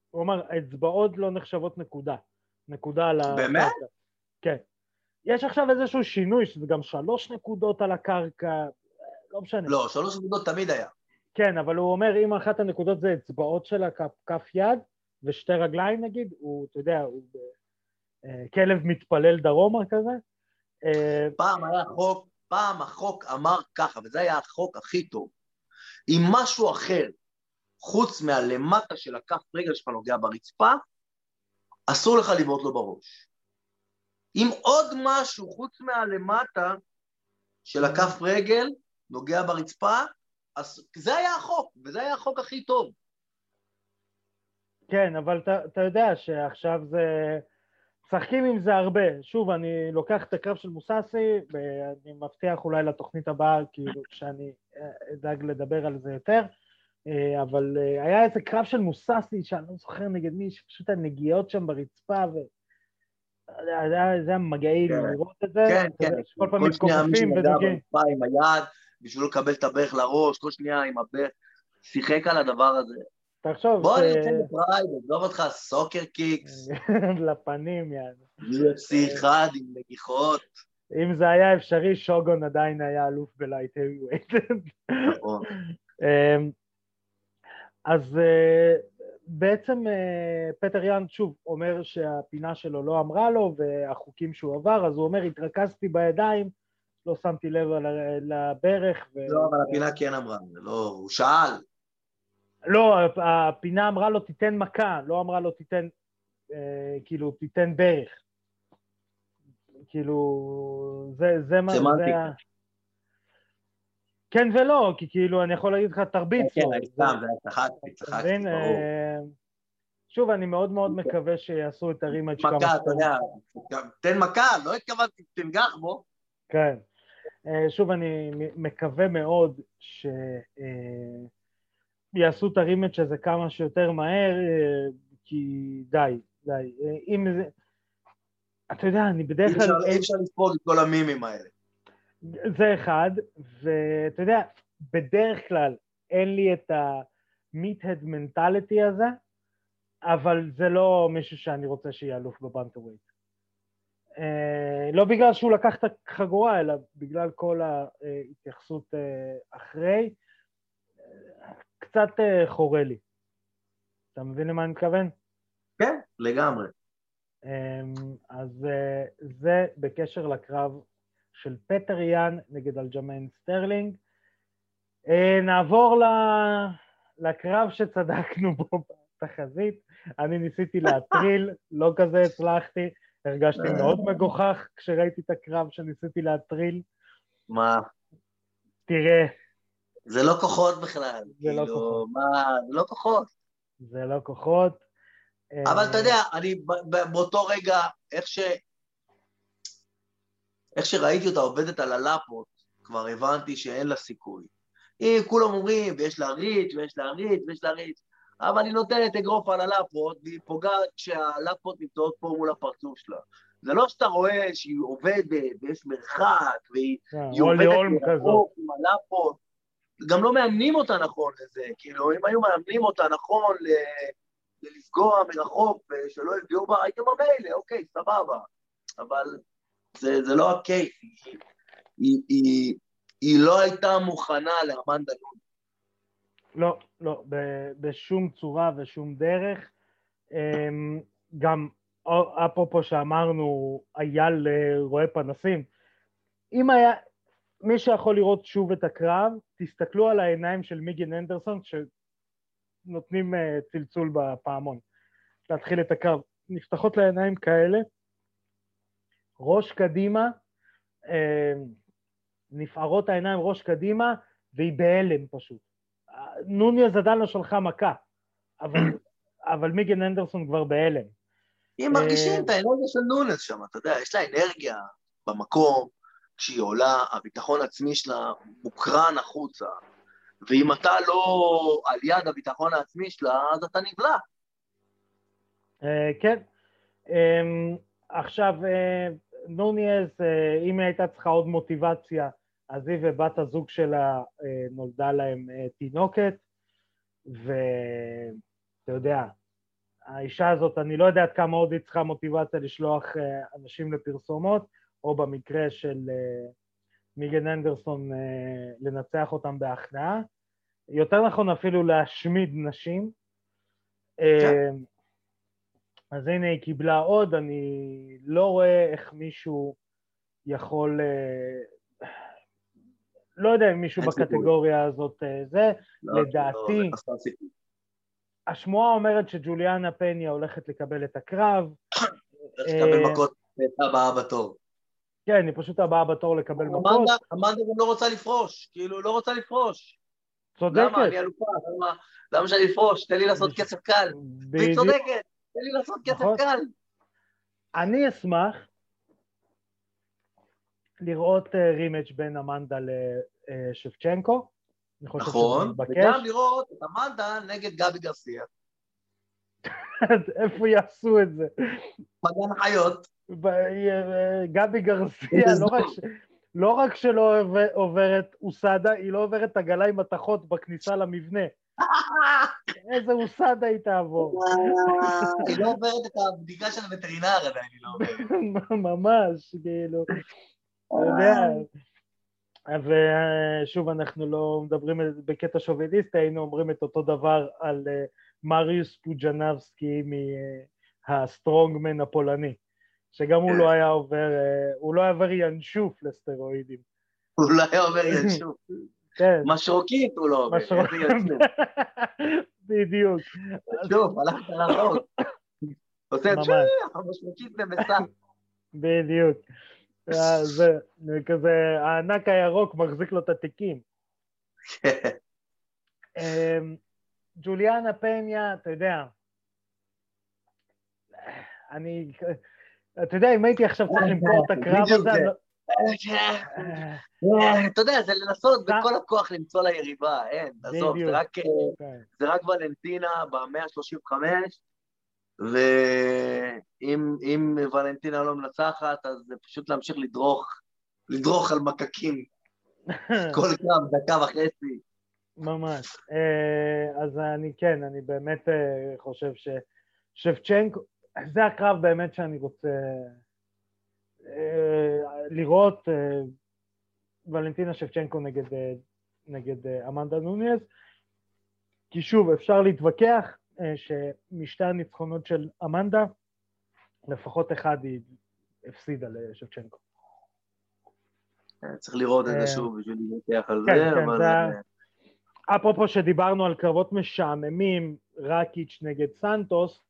הוא אמר, אצבעות לא נחשבות נקודה. נקודה על הקרקע. באמת? כן. יש עכשיו איזשהו שינוי, שזה גם שלוש נקודות על הקרקע, לא משנה. לא, שלוש נקודות תמיד היה. כן, אבל הוא אומר, אם אחת הנקודות זה אצבעות של הכף כף יד ושתי רגליים נגיד, הוא, אתה יודע, הוא אה, כלב מתפלל דרומה כזה. אה, פעם היה חוק, פעם החוק אמר ככה, וזה היה החוק הכי טוב. אם משהו אחר, חוץ מהלמטה של הכף רגל שלך נוגע ברצפה, אסור לך לבעוט לו בראש. אם עוד משהו חוץ מהלמטה של הכף רגל נוגע ברצפה, אז זה היה החוק, וזה היה החוק הכי טוב. כן, אבל אתה, יודע שעכשיו זה... משחקים עם זה הרבה. שוב, אני לוקח את הקרב של מוססי, ואני מבטיח אולי לתוכנית הבאה, כאילו, שאני אה, אדאג לדבר על זה יותר, אה, אבל אה, היה איזה קרב של מוססי, שאני לא זוכר נגד מי, שפשוט הנגיעות שם ברצפה, ו... זה היה, מגעיל כן. לראות את זה, כן, כן. פעם כל שנייה מישהו מתכופפים נגע בשביל לא לקבל את הברך לראש, כל שנייה עם הברך. שיחק על הדבר הזה. תחשוב, בוא ש- נצא לפרייד, עזוב אותך, סוקר קיקס, לפנים, יענו. UFC אחד עם נגיחות. אם זה היה אפשרי, שוגון עדיין היה אלוף בלייט heavyweight. נכון. אמ, אז אה, בעצם אה, פטר יאן שוב אומר שהפינה שלו לא אמרה לו והחוקים שהוא עבר, אז הוא אומר, התרכזתי בידיים, לא שמתי לב לברך. ו- לא, אבל הפינה כן אמרה, לא, הוא שאל. לא, הפינה אמרה לו תיתן מכה, לא אמרה לו תיתן, אה, כאילו, תיתן ברך. כאילו, זה, זה מה, זה. ה... כן ולא, כי כאילו, אני יכול להגיד לך, תרביץ כן, לו. אני זה- סתם, צחקתי, צחקתי? ברור. אה, שוב, אני מאוד מאוד מקווה שיעשו את הרימג' כמה מכה, אתה. יודע, תן מכה, לא התכוונתי, תנגח בו. כן. אה, שוב, אני מקווה מאוד שיעשו את הרימג' הזה כמה שיותר מהר, אה, כי די, די. אה, אם זה... אתה יודע, אני בדרך כלל... אי אפשר לספוג את כל המימים האלה. זה אחד, ואתה יודע, בדרך כלל אין לי את ה-meathead mentality הזה, אבל זה לא מישהו שאני רוצה שיהיה אלוף בבנטווייט. אה, לא בגלל שהוא לקח את החגורה, אלא בגלל כל ההתייחסות אה, אחרי. קצת אה, חורה לי. אתה מבין למה אני מתכוון? כן, לגמרי. אמ, אז זה בקשר לקרב של פטר יאן נגד אלג'מיין סטרלינג. נעבור לקרב שצדקנו בו בתחזית. אני ניסיתי להטריל, לא כזה הצלחתי, הרגשתי מאוד מגוחך כשראיתי את הקרב שניסיתי להטריל. מה, תראה, זה לא כוחות בכלל. זה לא כאילו, כוחות. מה, זה לא כוחות. זה לא כוחות. אבל אה, אתה יודע, אני באותו רגע, איך ש... איך שראיתי אותה עובדת על הלפות, כבר הבנתי שאין לה סיכוי. אם כולם אומרים, ויש לה ריץ', ויש לה ריץ', ויש לה ריץ', אבל היא נותנת אגרוף על הלפות, והיא פוגעת כשהלפות נמצאות פה מול הפרצוף שלה. זה לא שאתה רואה שהיא עובדת, ויש מרחק, והיא היא הולי עובדת. מרחוק עם הלפות. גם לא מאמנים אותה נכון לזה, כאילו, אם היו מאמנים אותה נכון ל- ללפגוע מרחוק ושלא יפגעו בה, הייתם מילא, אוקיי, סבבה. אבל זה, זה לא הקייס, היא, היא, היא, היא לא הייתה מוכנה לאמנדה נון. לא, לא, בשום צורה ושום דרך. אמ, גם אפרופו שאמרנו, אייל אה, רואה פנסים, אם היה, מי שיכול לראות שוב את הקרב, תסתכלו על העיניים של מיגן אנדרסון שנותנים uh, צלצול בפעמון, להתחיל את הקרב. נפתחות לעיניים כאלה, ראש קדימה, uh, נפערות העיניים ראש קדימה, והיא בהלם פשוט. נוניאז עדיין לא שלחה מכה, אבל, אבל מיגן אנדרסון כבר בהלם. הם מרגישים את האנרגיה של נונס שם, אתה יודע, יש לה אנרגיה במקום, כשהיא עולה, הביטחון העצמי שלה מוקרן החוצה, ואם אתה לא על יד הביטחון העצמי שלה, אז אתה נבלע. אה, כן. אמ, עכשיו, אה, נוניאז, אה, אם היא הייתה צריכה עוד מוטיבציה, אז היא ובת הזוג שלה נולדה להם תינוקת, ואתה יודע, האישה הזאת, אני לא יודע עד כמה עוד היא צריכה מוטיבציה לשלוח אנשים לפרסומות, או במקרה של מיגן אנדרסון לנצח אותם בהכנעה. יותר נכון אפילו להשמיד נשים. כן. אז הנה היא קיבלה עוד, אני לא רואה איך מישהו יכול... לא יודע אם מישהו בקטגוריה הזאת זה, לא, לדעתי... לא, השמועה אומרת שג'וליאנה פניה הולכת לקבל את הקרב. לקבל מכות הבאה בתור. כן, היא פשוט הבאה בתור לקבל מכות. אמנדה גם לא רוצה לפרוש, כאילו, לא רוצה לפרוש. צודקת. למה? אני אלופה, למה, למה שאני אפרוש? תן לי לעשות כסף קל. והיא צודקת, תן לי לעשות כסף נכון. קל. אני אשמח לראות רימג' אה, בין אמנדה לשבצ'נקו. נכון, וגם לראות את אמנדה נגד גבי גרסיה. איפה יעשו את זה? מגן חיות. גבי גרסיה, לא רק, לא רק שלא עוברת אוסדה, היא לא עוברת את עגלה עם מתכות בכניסה למבנה. איזה אוסדה היא תעבור. היא לא עוברת את הבדיקה של הווטרינר עדיין, היא לא עוברת. ממש, כאילו, יודע. ושוב, אנחנו לא מדברים בקטע שוביניסטי, היינו אומרים את אותו דבר על אה, מריוס פוג'נבסקי מהסטרונגמן הפולני. שגם הוא כן. לא היה עובר, אה, הוא לא היה עובר ינשוף לסטרואידים. הוא לא היה עובר ינשוף. כן. משרוקית הוא לא עובר, איזה בדיוק. שוב, הלכת לרחוב. עושה צ'יח, משרוקית זה בסך. בדיוק. אה, זה כזה, הענק הירוק מחזיק לו את התיקים. כן. אמ, ג'וליאנה פניה, אתה יודע, אני, אתה יודע, אם הייתי עכשיו צריך למכור את הקרב הזה... לא- אה, אתה יודע, זה לנסות בכל הכוח למצוא ליריבה, אין, עזוב, זה רק כן. ולנטינה במאה ה-35, ואם ולנטינה לא מנצחת, אז זה פשוט להמשיך לדרוך, לדרוך על מקקים. כל קרב, דקה וחצי. ממש. אה, אז אני כן, אני באמת אה, חושב ששבצ'נקו, זה הקרב באמת שאני רוצה אה, לראות, ולנטינה שבצ'נקו נגד, נגד אמנדה נוניאז, כי שוב, אפשר להתווכח שמשתי הניצחונות של אמנדה, לפחות אחד היא הפסידה לשבצ'נקו. צריך לראות את זה שוב בשביל להתווכח על כן, זה, כן, אבל... אפרופו שדיברנו על קרבות משעממים, רקיץ' נגד סנטוס,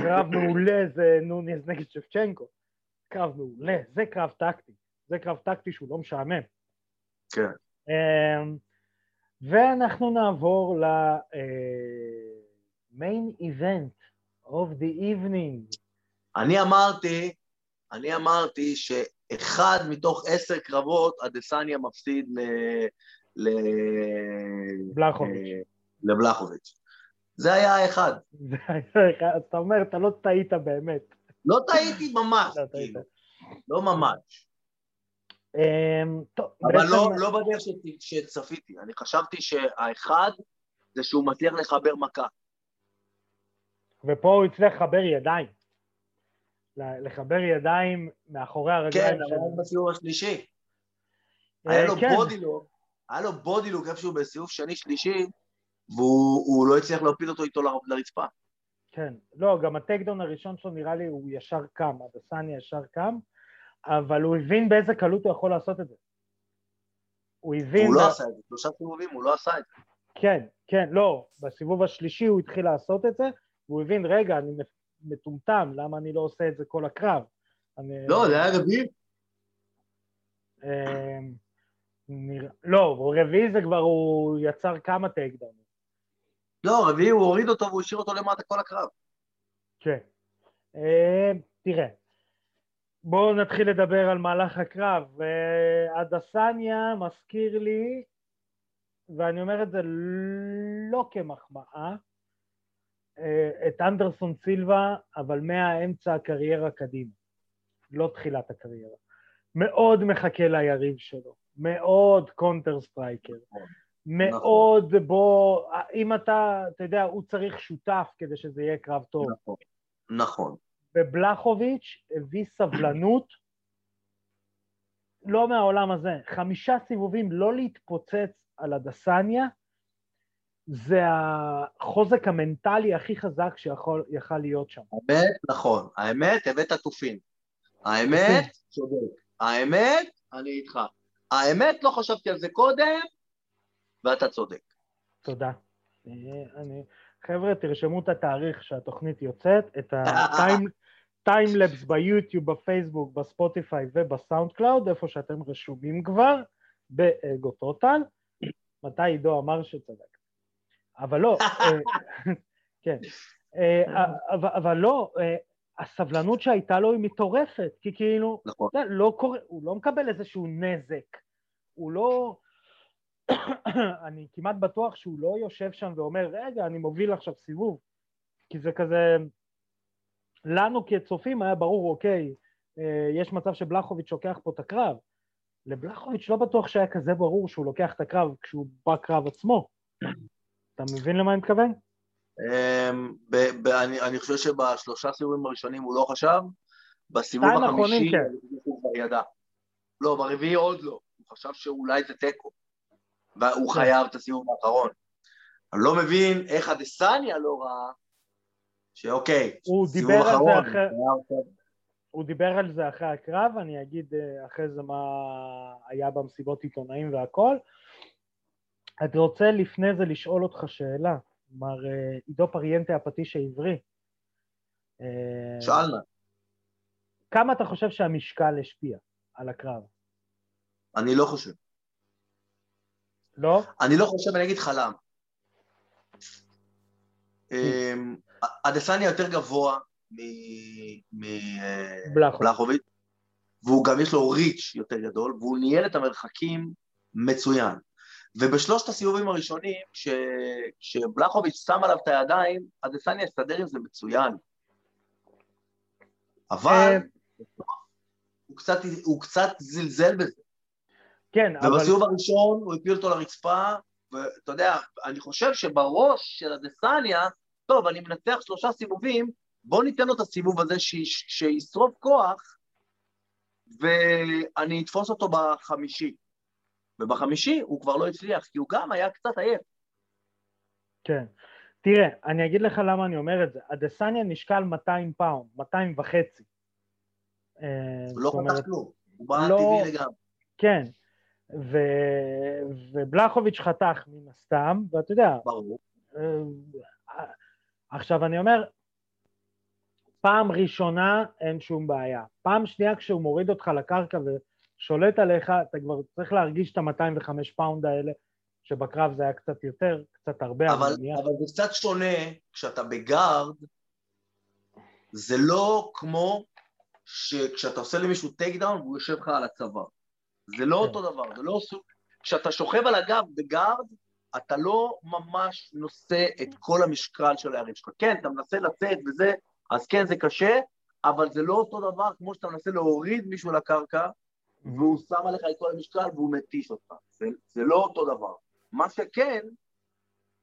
קרב מעולה זה נוניס נגד שפצ'נקו. קרב מעולה, זה קרב טקטי. זה קרב טקטי שהוא לא משעמם. כן. אמ, ואנחנו נעבור ל-main אה, event of the evening. אני אמרתי, אני אמרתי שאחד מתוך עשר קרבות הדסניה מפסיד ל... ל... בלחוביץ'. אה, לבלחוביץ'. זה היה האחד. זה היה אחד, אתה אומר, אתה לא טעית באמת. לא טעיתי ממש, לא, כאילו. לא ממש. אמ, אבל לא, לא בדרך שצפיתי, אני חשבתי שהאחד זה שהוא מצליח לחבר מכה. ופה הוא הצליח לחבר ידיים. לחבר ידיים מאחורי הרגליים. כן, אבל בסיבוב השלישי. אה, היה לו כן. בודילוק, היה לו בודילוק איפשהו בסיבוב שני שלישי, והוא לא הצליח להפיל אותו איתו לרצפה. כן. לא, גם הטייקדאון הראשון שלו נראה לי הוא ישר קם, אדסניה ישר קם, אבל הוא הבין באיזה קלות הוא יכול לעשות את זה. הוא הבין... הוא לא עשה את זה, שלושה סיבובים, הוא לא עשה את זה. כן, כן, לא, בסיבוב השלישי הוא התחיל לעשות את זה, והוא הבין, רגע, אני מטומטם, למה אני לא עושה את זה כל הקרב? אני, לא, זה היה רביעי. אה, נראה, לא, רביעי זה כבר, הוא יצר כמה טייקדאונים. לא, רביעי הוא הוריד אותו והוא השאיר אותו למטה כל הקרב. כן. אה, תראה, בואו נתחיל לדבר על מהלך הקרב. אה, אדסניה מזכיר לי, ואני אומר את זה לא כמחמאה, אה, את אנדרסון סילבה, אבל מהאמצע הקריירה קדימה, לא תחילת הקריירה. מאוד מחכה ליריב שלו, מאוד counter striker, מאוד בו, אם אתה, אתה יודע, הוא צריך שותף כדי שזה יהיה קרב טוב. נכון. נכון. ובלחוביץ' הביא סבלנות לא מהעולם הזה. חמישה סיבובים לא להתפוצץ על הדסניה, זה החוזק המנטלי הכי חזק שיכול להיות שם. האמת, נכון. האמת, הבאת תופין. האמת, צודק. האמת, אני איתך. האמת, לא חשבתי על זה קודם, ואתה צודק. תודה. אני, אני, חבר'ה, תרשמו את התאריך שהתוכנית יוצאת, את ה timelapse ביוטיוב, בפייסבוק, בספוטיפיי ובסאונד קלאוד, איפה שאתם רשומים כבר, באגו טוטל. מתי עידו אמר שצדק. אבל לא, אה, כן. אה, אבל, אבל לא, אה, הסבלנות שהייתה לו היא מטורפת, כי כאילו, נכון. אתה לא קורה, הוא לא מקבל איזשהו נזק, הוא לא... אני כמעט בטוח שהוא לא יושב שם ואומר, רגע, אני מוביל עכשיו סיבוב, כי זה כזה... לנו כצופים היה ברור, אוקיי, אה, יש מצב שבלחוביץ' לוקח פה את הקרב. לבלחוביץ' לא בטוח שהיה כזה ברור שהוא לוקח את הקרב כשהוא בקרב עצמו. אתה מבין למה אני מתכוון? אמ, אני חושב שבשלושה סיבובים הראשונים הוא לא חשב, בסיבוב החמישי כן. כבר ידע. לא, ברביעי עוד לא, הוא חשב שאולי זה תיקו, והוא כן. חייב את הסיבוב האחרון. אני לא מבין איך אדסניה לא ראה, שאוקיי, הוא סיבוב אחרון, הוא דיבר על זה אחרי הקרב, אני אגיד אה, אחרי זה מה היה במסיבות עיתונאים והכל. אני רוצה לפני זה לשאול אותך שאלה, מר אה, עידו פריאנטה הפטיש העברי. אה, שאלנה. כמה אתה חושב שהמשקל השפיע על הקרב? אני לא חושב. לא? אני לא חושב, אני אגיד לך למה. אמ, אדסניה יותר גבוה בלחוביץ'. מבלחוביץ', והוא גם יש לו ריץ' יותר גדול, והוא ניהל את המרחקים מצוין. ובשלושת הסיבובים הראשונים, כש- כשבלחוביץ' שם עליו את הידיים, אדסניה הסתדר עם זה מצוין. אבל אה, הוא קצת, הוא קצת זלזל בזה. כן, אבל... ובסיבוב הראשון הוא הפיל אותו לרצפה, ואתה יודע, אני חושב שבראש של אדסניה, טוב, אני מנצח שלושה סיבובים, בוא ניתן לו את הסיבוב הזה ש- שישרוף כוח, ואני אתפוס אותו בחמישי. ובחמישי הוא כבר לא הצליח, כי הוא גם היה קצת עייף. כן. תראה, אני אגיד לך למה אני אומר את זה. אדסניה נשקל 200 פאונד, 200 וחצי. אה, הוא לא חתך כלום, הוא בא לא- טבעי לגמרי. כן. ו... ובלחוביץ' חתך מן הסתם, ואתה יודע, ברור. אה, עכשיו אני אומר, פעם ראשונה אין שום בעיה. פעם שנייה כשהוא מוריד אותך לקרקע ושולט עליך, אתה כבר צריך להרגיש את ה-205 פאונד האלה, שבקרב זה היה קצת יותר, קצת הרבה, אבל. אבל זה קצת שונה, כשאתה ב guard, זה לא כמו שכשאתה עושה למישהו take down והוא יושב לך על הצוואר. זה לא כן. אותו דבר, זה לא סוג... כשאתה שוכב על הגב ב guard, אתה לא ממש נושא את כל המשקל של היריב שלך. כן, אתה מנסה לצאת וזה, אז כן, זה קשה, אבל זה לא אותו דבר כמו שאתה מנסה להוריד מישהו לקרקע, והוא שם עליך את כל המשקל והוא מתיש אותך. זה, זה לא אותו דבר. מה שכן,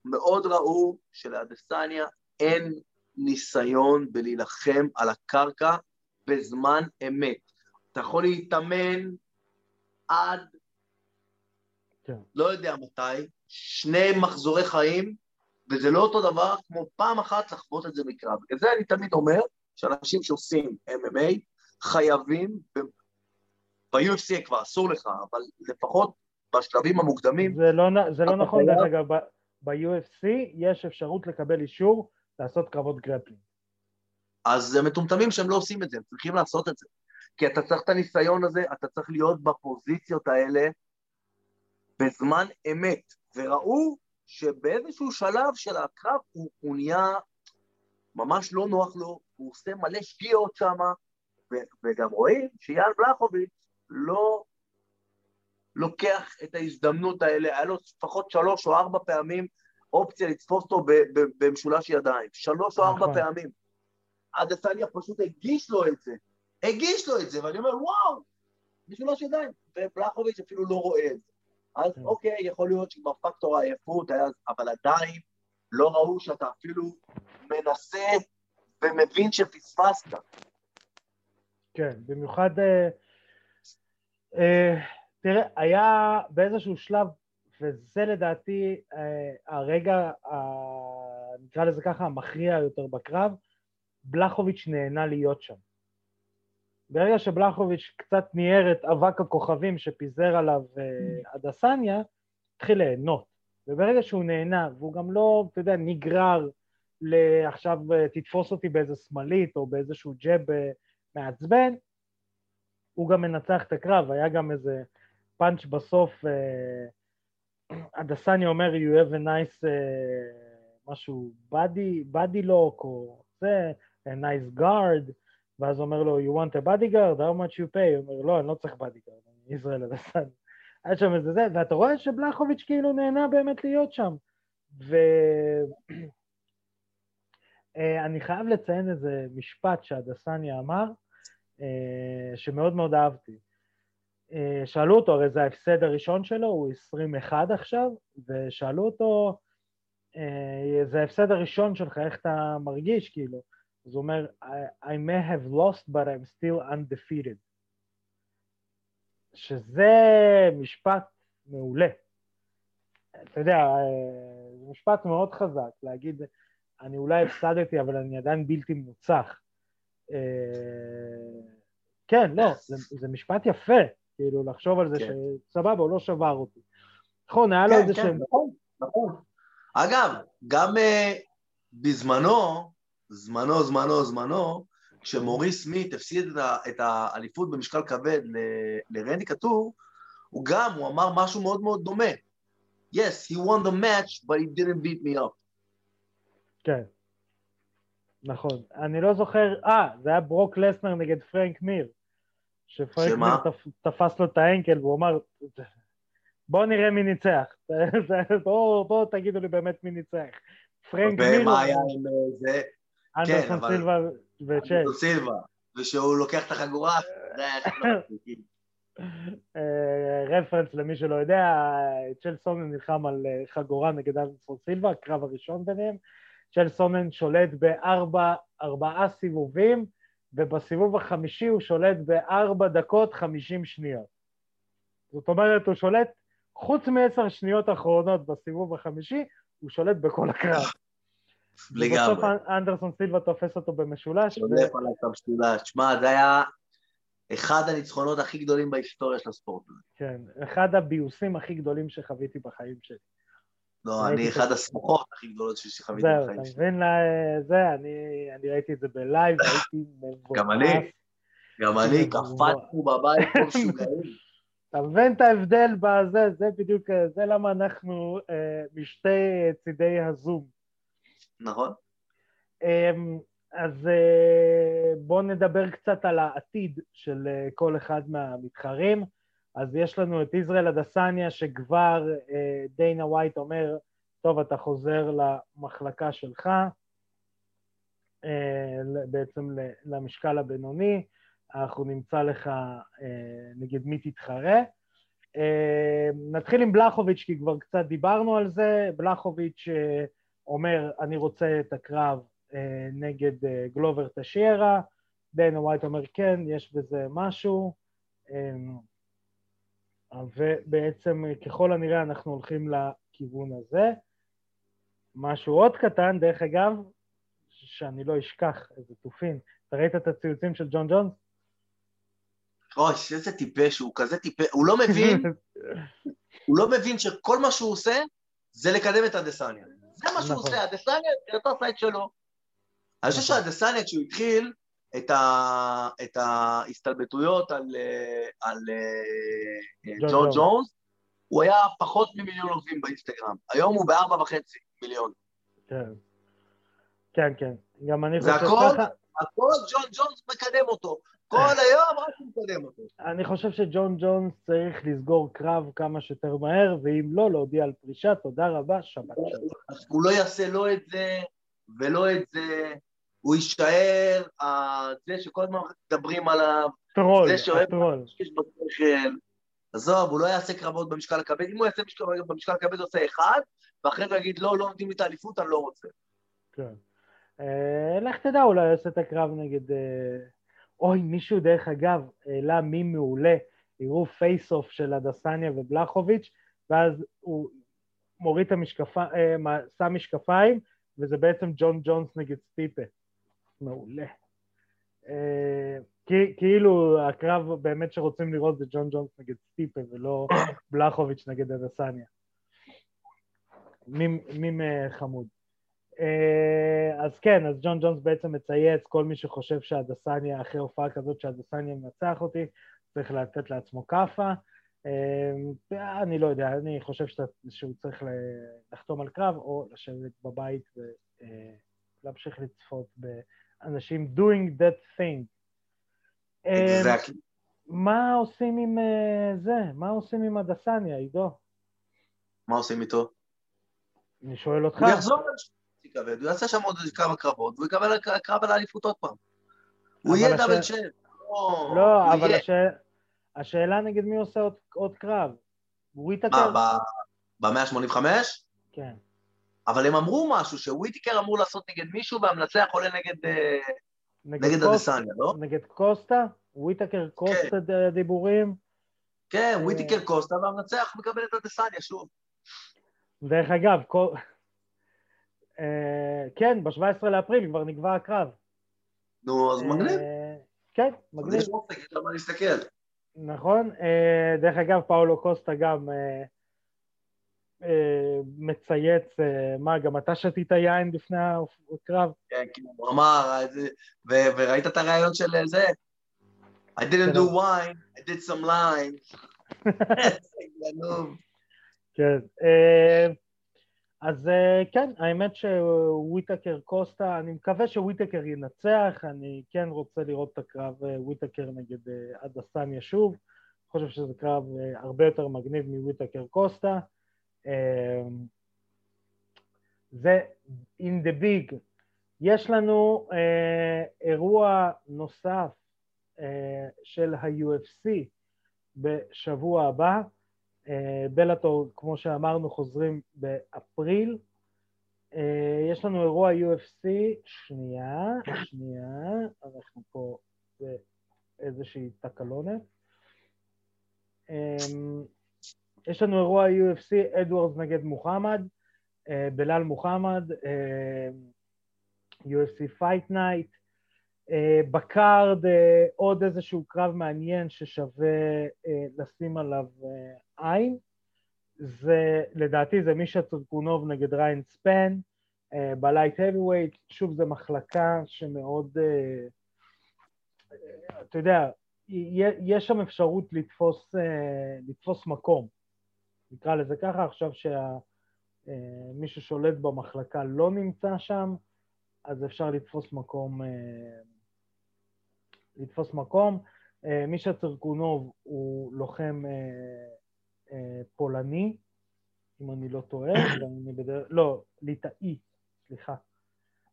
מאוד ראו שלאדסניה אין ניסיון בלהילחם על הקרקע בזמן אמת. אתה יכול להתאמן עד, כן. לא יודע מתי, שני מחזורי חיים, וזה לא אותו דבר כמו פעם אחת לחוות את זה מקרב. בגלל זה אני תמיד אומר שאנשים שעושים MMA חייבים, ב-UFC כבר אסור לך, אבל לפחות בשלבים המוקדמים... זה לא, זה לא נכון, דרך אגב, ב-UFC יש אפשרות לקבל אישור לעשות קרבות grappling. אז זה מטומטמים שהם לא עושים את זה, הם צריכים לעשות את זה. כי אתה צריך את הניסיון הזה, אתה צריך להיות בפוזיציות האלה בזמן אמת. וראו שבאיזשהו שלב של הקרב הוא, הוא נהיה ממש לא נוח לו, הוא עושה מלא שגיאות שם, וגם רואים שיאן בלחוביץ' לא לוקח את ההזדמנות האלה, היה לו לפחות שלוש או ארבע פעמים אופציה לתפוס אותו במשולש ידיים, שלוש או ארבע נכון. פעמים. אדסניה פשוט הגיש לו את זה, הגיש לו את זה, ואני אומר, וואו, משולש ידיים, ובלחוביץ' אפילו לא רואה את זה. אז כן. אוקיי, יכול להיות שכבר פקטור העייפות היה, אבל עדיין לא ראו שאתה אפילו מנסה ומבין שפספסת. כן, במיוחד, אה, תראה, היה באיזשהו שלב, וזה לדעתי אה, הרגע, אה, נקרא לזה ככה, המכריע יותר בקרב, בלחוביץ' נהנה להיות שם. ברגע שבלחוביץ' קצת ניער את אבק הכוכבים שפיזר עליו אה, אדסניה, התחיל ליהנות. וברגע שהוא נהנה, והוא גם לא, אתה יודע, נגרר לעכשיו אה, תתפוס אותי באיזה שמאלית או באיזשהו ג'ב אה, מעצבן, הוא גם מנצח את הקרב. היה גם איזה פאנץ' בסוף, אדסניה אומר, you have a nice, משהו, body, body lock, או זה, a nice guard, ואז אומר לו, you want a bodyguard? how much you pay? הוא אומר, לא, אני לא צריך bodyguard, אני ישראל הדסן. היה שם איזה זה, ואתה רואה שבלחוביץ' כאילו נהנה באמת להיות שם. ואני אה, חייב לציין איזה משפט שהדסניה אמר, אה, שמאוד מאוד אהבתי. אה, שאלו אותו, הרי זה ההפסד הראשון שלו, הוא 21 עכשיו, ושאלו אותו, זה ההפסד הראשון שלך, איך אתה מרגיש, כאילו? אז הוא אומר, I, I may have lost but I'm still undefeated. שזה משפט מעולה. אתה יודע, זה משפט מאוד חזק, להגיד, אני אולי הפסדתי, אבל אני עדיין בלתי מוצח. כן, לא, זה, זה משפט יפה, כאילו, לחשוב על זה כן. שסבבה, הוא לא שבר אותי. נכון, היה לו כן, איזה כן, שם... נכון, נכון. אגב, גם uh, בזמנו, זמנו, זמנו, זמנו, כשמוריס סמית הפסיד את האליפות במשקל כבד לרנדי קטור, הוא גם, הוא אמר משהו מאוד מאוד דומה. Yes, he won the match, but he didn't beat me up. כן, נכון. אני לא זוכר, אה, זה היה ברוק לסנר נגד פרנק מיר. שפרנק שמה? מיר תפ, תפס לו את האנקל והוא אמר, בואו נראה מי ניצח. בואו בוא תגידו לי באמת מי ניצח. פרנק מיר... ומה היה עם אה, זה? אנדרסון כן, סילבה וצ'ל. אנדרסון סילבה, ושהוא לוקח את החגורה, זה היה אה, רפרנס למי שלא יודע, צ'ל סונן נלחם על אה, חגורה נגד אנדרסון סילבה, הקרב הראשון ביניהם. צ'ל סונן שולט בארבעה סיבובים, ובסיבוב החמישי הוא שולט בארבע דקות חמישים שניות. זאת אומרת, הוא שולט, חוץ מעשר שניות אחרונות בסיבוב החמישי, הוא שולט בכל הקרב. לגמרי. בסוף אנדרסון סילבה תופס אותו במשולש. שולף עליו את המשולש. שמע, זה היה אחד הניצחונות הכי גדולים בהיסטוריה של הספורט. כן, אחד הביוסים הכי גדולים שחוויתי בחיים שלי. לא, אני אחד השמחות הכי גדולות שחוויתי בחיים שלי. זהו, אתה מבין? זה, אני ראיתי את זה ב live, הייתי מבואס. גם אני, גם אני, קפצנו בבית כמו משוגעים. אתה מבין את ההבדל בזה, זה בדיוק, זה למה אנחנו אה, משתי צידי הזום. נכון. אמ, אז אה, בואו נדבר קצת על העתיד של אה, כל אחד מהמתחרים. אז יש לנו את ישראל אדסניה, שכבר אה, דיינה ווייט אומר, טוב, אתה חוזר למחלקה שלך, בעצם למשקל הבינוני, אנחנו נמצא לך נגד מי תתחרה. נתחיל עם בלחוביץ', כי כבר קצת דיברנו על זה. בלחוביץ' אומר, אני רוצה את הקרב אה, נגד אה, גלובר טשיירה, דיינה ווייט אומר, כן, יש בזה משהו, אה, ובעצם ככל הנראה אנחנו הולכים לכיוון הזה. משהו עוד קטן, דרך אגב, שאני לא אשכח, איזה תופין. אתה ראית את הציוצים של ג'ון ג'ונס? אוי, איזה טיפש, הוא כזה טיפש, הוא לא מבין, הוא לא מבין שכל מה שהוא עושה זה לקדם את הדסניה. זה מה שהוא נכון. עושה, הדסניה, מבחינתו עשה את שלו. אני חושב נכון. שהדסניה, כשהוא התחיל את, ה... את ההסתלבטויות על, אה, על אה, ג'ון ג'ון ג'ונס. הוא היה פחות ממיליון עוקבים באינסטגרם. היום הוא בארבע וחצי מיליון. כן. כן, כן. גם אני חושב הכל? ככה. הכל ג'ון ג'ונס מקדם אותו. כל היום רק הוא מקדם אותו. אני חושב שג'ון ג'ונס צריך לסגור קרב כמה שיותר מהר, ואם לא, להודיע על פרישה, תודה רבה, שבת שלום. הוא לא יעשה לא את זה ולא את זה. הוא יישאר אה, זה שכל הזמן מדברים עליו, טרול, זה שאוהב הטרול. יש בשכל. עזוב, הוא לא יעשה קרבות במשקל הכבד. אם הוא יעשה משקל- במשקל הכבד, הוא עושה אחד, ואחרי זה הוא יגיד, לא, לא נותנים לי את האליפות, אני לא רוצה. כן. אה, לך תדע, אולי הוא יעשה את הקרב נגד... אה, אוי, מישהו, דרך אגב, העלה מי מעולה, הראו face off של אדסניה ובלחוביץ', ואז הוא מוריד את המשקפיים, שם משקפיים, וזה בעצם ג'ון ג'ונס נגד סטיפה. מעולה. אה, כאילו הקרב באמת שרוצים לראות זה ג'ון ג'ונס נגד סטיפה ולא בלחוביץ' נגד. מים, מים אה, חמוד. אה, אז כן, אז ג'ון ג'ונס בעצם מצייץ, כל מי שחושב שהדסניה, אחרי הופעה כזאת שהדסניה מנצח אותי, צריך לתת לעצמו כאפה. אה, אני לא יודע, אני חושב שהוא צריך לחתום על קרב או לשבת בבית ולהמשיך לצפות באנשים doing that thing. Exactly. מה עושים עם אה, זה? מה עושים עם הדסניה, עידו? מה עושים איתו? אני שואל אותך. הוא יחזור כבד, הוא יעשה שם עוד כמה קרבות, והוא יקבל קרב על האליפות עוד פעם. הוא יהיה דאבל צ'אמפ. לא, הוא אבל. השאלה, נגד מי עושה עוד, קרב? וויטקר? מה, ב-185? כן. אבל הם אמרו משהו, שוויטיקר אמור לעשות נגד מישהו והמנצח עולה נגד, אה, נגד אדסניה, לא? נגד קוסטה? וויטקר קוסטה ד- דיבורים? כן, אה. וויטיקר קוסטה והמנצח מקבל את אדסניה שוב. דרך אגב, כל... אה, כן, ב-17 לאפריל כבר נקבע הקרב. נו, אז מגניב. כן, אז מגניב. יש אופק, יש על מה להסתכל. נכון. דרך אגב, פאולו קוסטה גם מצייץ, אה, מה, גם אתה שתית יין לפני הקרב? כן, כאילו, הוא אמר, אה, וראית את הרעיון של אה, זה? I didn't do wine, I did some lines. כן. אה, אז אה, כן, האמת שוויטקר קוסטה, אני מקווה שוויטקר ינצח, אני כן רוצה לראות את הקרב אה, וויטקר נגד אה, אדסניה שוב, אני חושב שזה קרב אה, הרבה יותר מגניב מוויטקר קוסטה. אה, זה in the big. יש לנו אה, אירוע נוסף אה, של ה-UFC בשבוע הבא. אה, בלאטור, כמו שאמרנו, חוזרים באפריל. אה, יש לנו אירוע UFC, שנייה, שנייה, אנחנו פה באיזושהי תקלונת. יש לנו אירוע UFC, אדוארדס נגד מוחמד, אה, בלאל מוחמד, אה, UFC Fight Night. אה, ב card עוד איזשהו קרב מעניין ששווה לשים עליו עין. זה, לדעתי זה מישה סירקונוב נגד ראיין ספן, ב light heavyweight, שוב זו מחלקה שמאוד, אתה יודע, יש שם אפשרות לתפוס, לתפוס מקום, נקרא לזה ככה, עכשיו שמי ששולט במחלקה לא נמצא שם, אז אפשר לתפוס מקום, אה, לתפוס מקום. אה, מישה צרקונוב הוא לוחם אה, אה, פולני, אם אני לא טועה, ואני בדרך... לא, ליטאי, סליחה.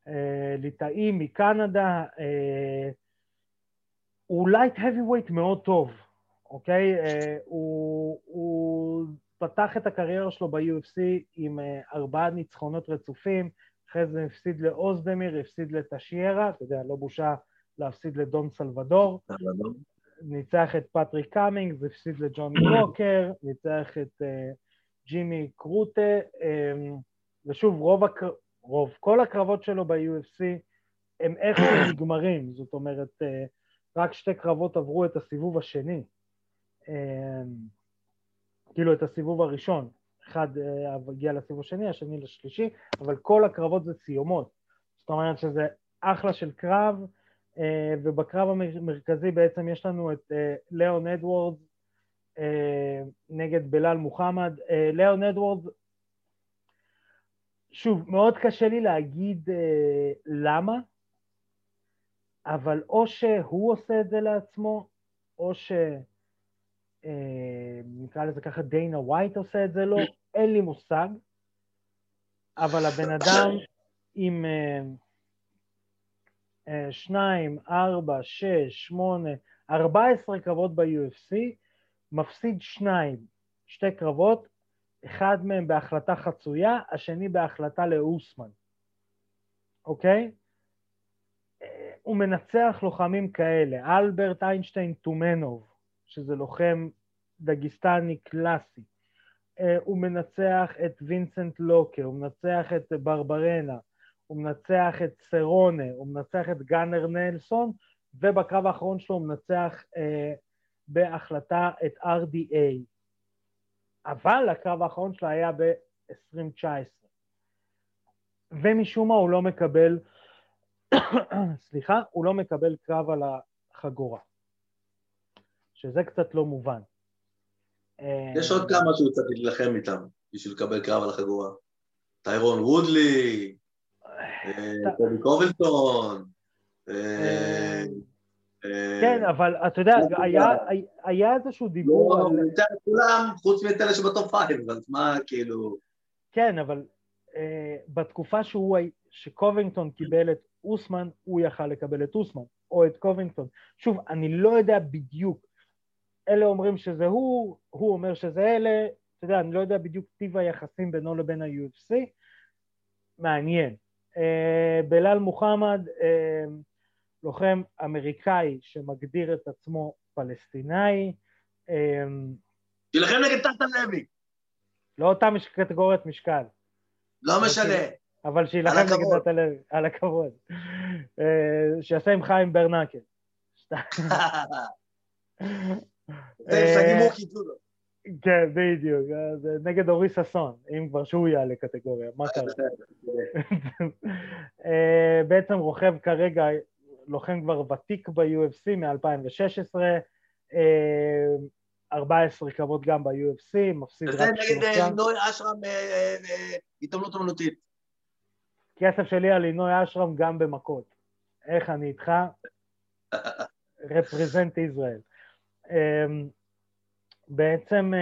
אה, ליטאי מקנדה, אה, הוא light heavyweight מאוד טוב, אוקיי? אה, הוא, הוא פתח את הקריירה שלו ב-UFC עם אה, ארבעה ניצחונות רצופים, אחרי זה הפסיד לאוזדמיר, הפסיד לטשיירה, אתה יודע, לא בושה להפסיד לדון סלבדור, ניצח את פטריק קאמינס, הפסיד לג'וני ווקר, ניצח את uh, ג'ימי קרוט, um, ושוב, רוב. רוב, כל הקרבות שלו ב-UFC הם איכשהו נגמרים, זאת אומרת, אה, רק שתי קרבות עברו את הסיבוב השני, אה, כאילו את הסיבוב הראשון, אחד אה, הגיע לסיבוב השני, השני לשלישי, אבל כל הקרבות זה סיומות, זאת אומרת שזה אחלה של קרב, ובקרב המרכזי בעצם יש לנו את ליאון אדוורדס נגד בלאל מוחמד. ליאון אדוורדס שוב, מאוד קשה לי להגיד אה, למה, אבל או שהוא עושה את זה לעצמו, או ש... אה, נקרא לזה ככה, דיינה ווייט עושה את זה לו, אין לי מושג, אבל הבן אדם עם אה, אה, שניים, ארבע, שש, שמונה, ארבע עשרה קרבות ב-UFC, מפסיד שניים, שתי קרבות, אחד מהם בהחלטה חצויה, השני בהחלטה לאוסמן, אוקיי? הוא מנצח לוחמים כאלה, אלברט איינשטיין טומנוב, שזה לוחם דגיסטני קלאסי, הוא מנצח את וינסנט לוקה, הוא מנצח את ברברנה, הוא מנצח את סרונה, הוא מנצח את גאנר נלסון, ובקרב האחרון שלו הוא מנצח אה, בהחלטה את RDA. אבל הקרב האחרון שלה היה ב-2019. ומשום מה הוא לא מקבל, סליחה, הוא לא מקבל קרב על החגורה, שזה קצת לא מובן. יש עוד כמה שהוא צריך להילחם איתם בשביל לקבל קרב על החגורה. טיירון וודלי, אה, קולבי קובינגטון, אה, כן, אבל אתה יודע, היה איזשהו דיבור לא, על... לא, כולם, חוץ מאת אלה שב top five, אז מה כאילו... כן, אבל אה, בתקופה שקובינגטון קיבל את אוסמן, הוא יכל לקבל את אוסמן, או את קובינגטון. שוב, אני לא יודע בדיוק. אלה אומרים שזה הוא, הוא אומר שזה אלה, אתה יודע, אני לא יודע בדיוק טיב היחסים בינו לבין ה-UFC. מעניין. אה, בלאל מוחמד, אה, לוחם אמריקאי שמגדיר את עצמו פלסטינאי. תילחם נגד טאטה לוי. לא אותה קטגוריית משקל. לא משנה. אבל שיילחם נגד טאטה לוי, על הכבוד. אה, שיעשה עם חיים ברנקל. אה, כן, בדיוק, נגד אורי ששון, אם כבר שהוא יעלה קטגוריה, מה קרה? אה, בעצם רוכב כרגע לוחם כבר ותיק ב-UFC מ-2016, 14 קרבות גם ב-UFC, מפסיד רק שלושה. וזה נגד אה, נוי אשרם אה, אה, אומנותית. כסף שלי על לינוי אשרם גם במכות. איך אני איתך? represent ישראל. אמ, בעצם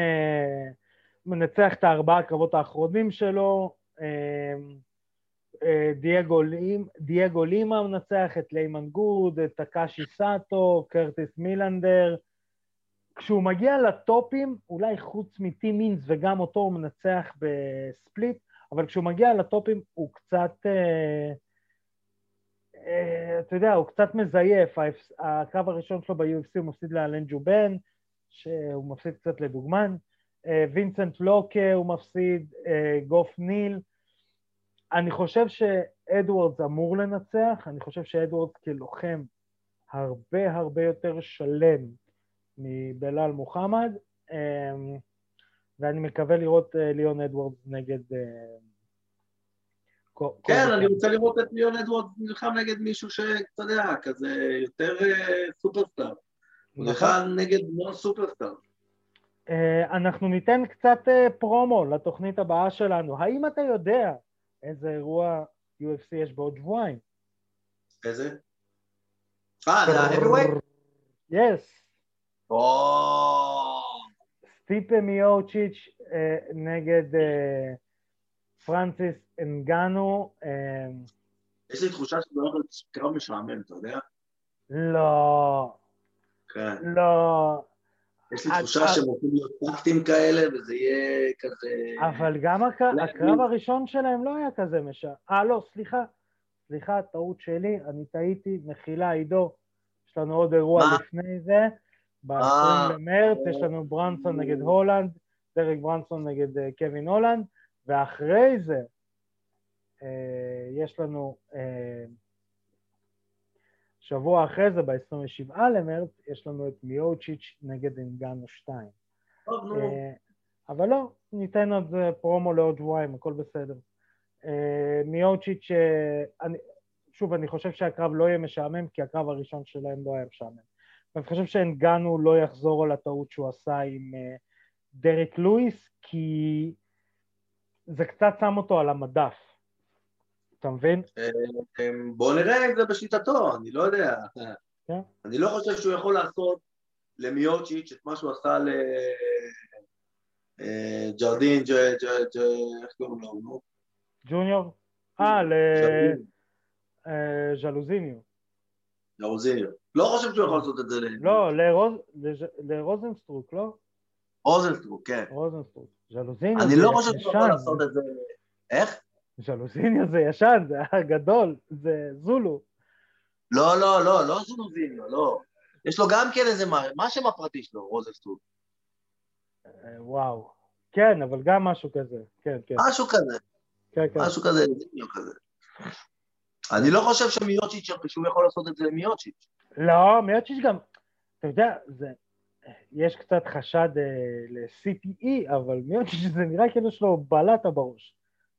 מנצח את הארבעה קרבות האחרונים שלו, אמ, דייגו לימה מנצח את ליימן גוד, את טקאשי סאטו, קרטיס מילנדר. כשהוא מגיע לטופים, אולי חוץ מטים מינס וגם אותו הוא מנצח ב split, אבל כשהוא מגיע לטופים הוא קצת, אה, אה, אתה יודע, הוא קצת מזייף. הקרב הראשון שלו ב-UFC הוא מפסיד לאלן ג'ובן, שהוא מפסיד קצת לדוגמן. אה, וינסנט לוקה הוא מפסיד, אה, גוף ניל. אני חושב שאדוארדס אמור לנצח, אני חושב שאדוארדס כלוחם הרבה הרבה יותר שלם מבלאל מוחמד, ואני מקווה לראות אה, ליאון אדוארדס נגד... אה, כן, אני רוצה לראות את ליאון אדוארדס נלחם נגד מישהו שאתה יודע, כזה יותר אה, סופרסטאר. הוא נכון. נלחם נגד נו סופרסטאר. אנחנו ניתן קצת פרומו לתוכנית הבאה שלנו. האם אתה יודע איזה אירוע UFC יש בעוד שבועיים. איזה? אה, זה ה-heavyweight? יס. סטיפה מיוצ'יץ' אה, נגד אה, פרנסיס אנגנו. אה, יש לי תחושה שזה הולך להיות קרב משעמם, אתה יודע? לא. כן. לא. יש לי תחושה שהם הולכים להיות טקטים כאלה, וזה יהיה כזה... אבל גם הקרב הראשון שלהם לא היה כזה משעמם. אה, לא, סליחה. סליחה, טעות שלי, אני טעיתי, מחילה, עידו. יש לנו עוד אירוע לפני זה. ב-20 במרץ יש לנו ברנסון נגד הולנד, דרק ברנסון נגד אה, קווין הולנד, ואחרי זה, אה, יש לנו אה, שבוע אחרי זה, ב-27 למרץ, יש לנו את מיוצ'יץ' נגד אינגנו 2. טוב, נו. אה, אבל לא, ניתן עוד פרומו לעוד שבועיים, הכל בסדר. מיוצ'יץ', שוב, אני חושב שהקרב לא יהיה משעמם, כי הקרב הראשון שלהם לא היה משעמם. ואני חושב שאנגנו לא יחזור על הטעות שהוא עשה עם דריק לואיס, כי זה קצת שם אותו על המדף. אתה מבין? אמ, בוא נראה אם זה בשיטתו, אני לא יודע. כן. אני לא חושב שהוא יכול לעשות למיוצ'יץ' את מה שהוא עשה לג'רדין, איך קוראים לו? ג'וניור? אה, לז'לוזיניו. ג'רוזיניו. לא חושב שהוא יכול לעשות את זה לא, לרוז- לז'- לרוזנסטרוק, לא? לרוזנסטרוק, כן. רוזנסטרוק. ז'לוזיניו אני זה לא חושב שהוא יכול ישן. לעשות את זה... איך? ז'לוזיניו זה ישן, זה היה גדול, זה זולו. לא, לא, לא, לא זונוזיניו, לא. יש לו גם כן איזה... מה מה השם הפרטי שלו, רוזנסטרוק? אה, וואו. כן, אבל גם משהו כזה. כן, כן. משהו כזה. כן, כן. משהו כזה, זיניו כזה. אני לא חושב שמיוצ'יץ', שהוא יכול לעשות את זה למיוצ'יץ'. לא, מיוצ'יץ' גם, אתה יודע, זה, יש קצת חשד אה, ל-CTE, אבל מיוצ'יץ' זה נראה כאילו יש לו בלטה בראש.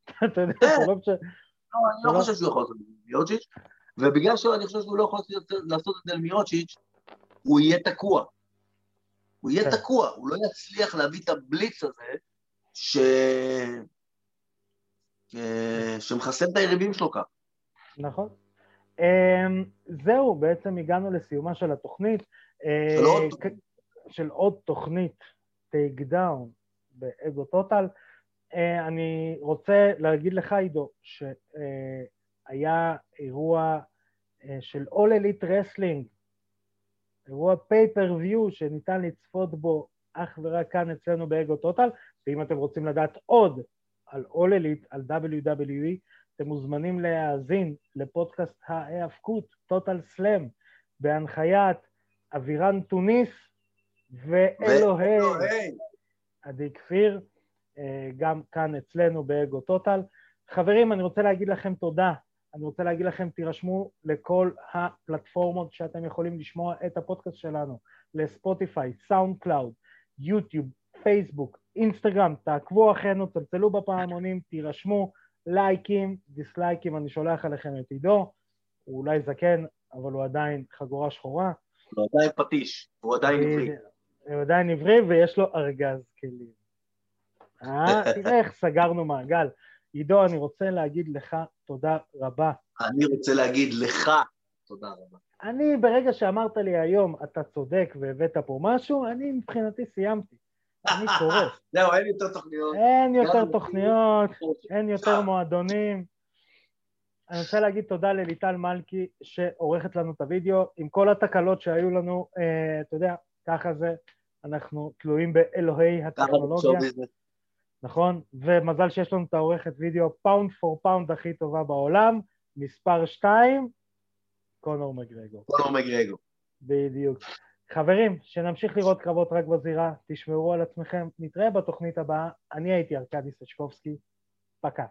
אתה יודע, זה לא משנה. לא, אני לא לא. חושב שהוא יכול לעשות את זה למיוצ'יץ', ובגלל שאני חושב שהוא לא יכול לעשות- את זה למיוצ'יץ', הוא יהיה תקוע. הוא יהיה כן. תקוע, הוא לא יצליח להביא את הבליץ הזה, ש... אה, שמחסל את היריבים שלו ככה. נכון. אמ, זהו, בעצם הגענו לסיומה של התוכנית. אה, של עוד תוכנית, טייק דאון, באגו טוטל. אה, אני רוצה להגיד לך, עידו, שהיה אירוע אה, של All Elite Wrestling, אירוע פייפריוויו שניתן לצפות בו אך ורק כאן אצלנו באגו טוטל, ואם אתם רוצים לדעת עוד על All Elite, על WWE, אתם מוזמנים להאזין לפודקאסט ההיאבקות, טוטל סלאם, בהנחיית אבירן תוניס ואלוהי. עדי כפיר, אה, גם כאן אצלנו באגו טוטל. חברים, אני רוצה להגיד לכם תודה. אני רוצה להגיד לכם, תירשמו לכל הפלטפורמות שאתם יכולים לשמוע את הפודקאסט שלנו, לספוטיפיי, סאונד קלאוד, יוטיוב, פייסבוק, אינסטגרם, תעקבו אחרינו, צלצלו בפעמונים, תירשמו, לייקים, דיסלייקים, אני שולח עליכם את עידו, הוא אולי זקן, אבל הוא עדיין חגורה שחורה. הוא עדיין פטיש, הוא עדיין עברי. הוא עדיין עברי ויש לו ארגז כלים. אה, תראה איך סגרנו מעגל. עידו, אני רוצה להגיד לך תודה רבה. אני רוצה להגיד לך תודה רבה. אני, ברגע שאמרת לי היום, אתה צודק והבאת פה משהו, אני מבחינתי סיימתי. אני קורס. זהו, אין יותר תוכניות. אין יותר תוכניות, אין יותר. מועדונים. אני רוצה להגיד תודה לליטל מלכי שעורכת לנו את הוידאו, עם כל התקלות שהיו לנו, אה, אתה יודע, ככה זה, אנחנו תלויים באלוהי הטכנולוגיה. נכון? ומזל שיש לנו את העורכת וידאו pound for pound הכי טובה בעולם, מספר 2, קונור מגרגו. קונור מגרגו. בדיוק. חברים, שנמשיך לראות קרבות רק בזירה, תשמרו על עצמכם, נתראה בתוכנית הבאה. אני הייתי ארכדי סצ'קובסקי, пока.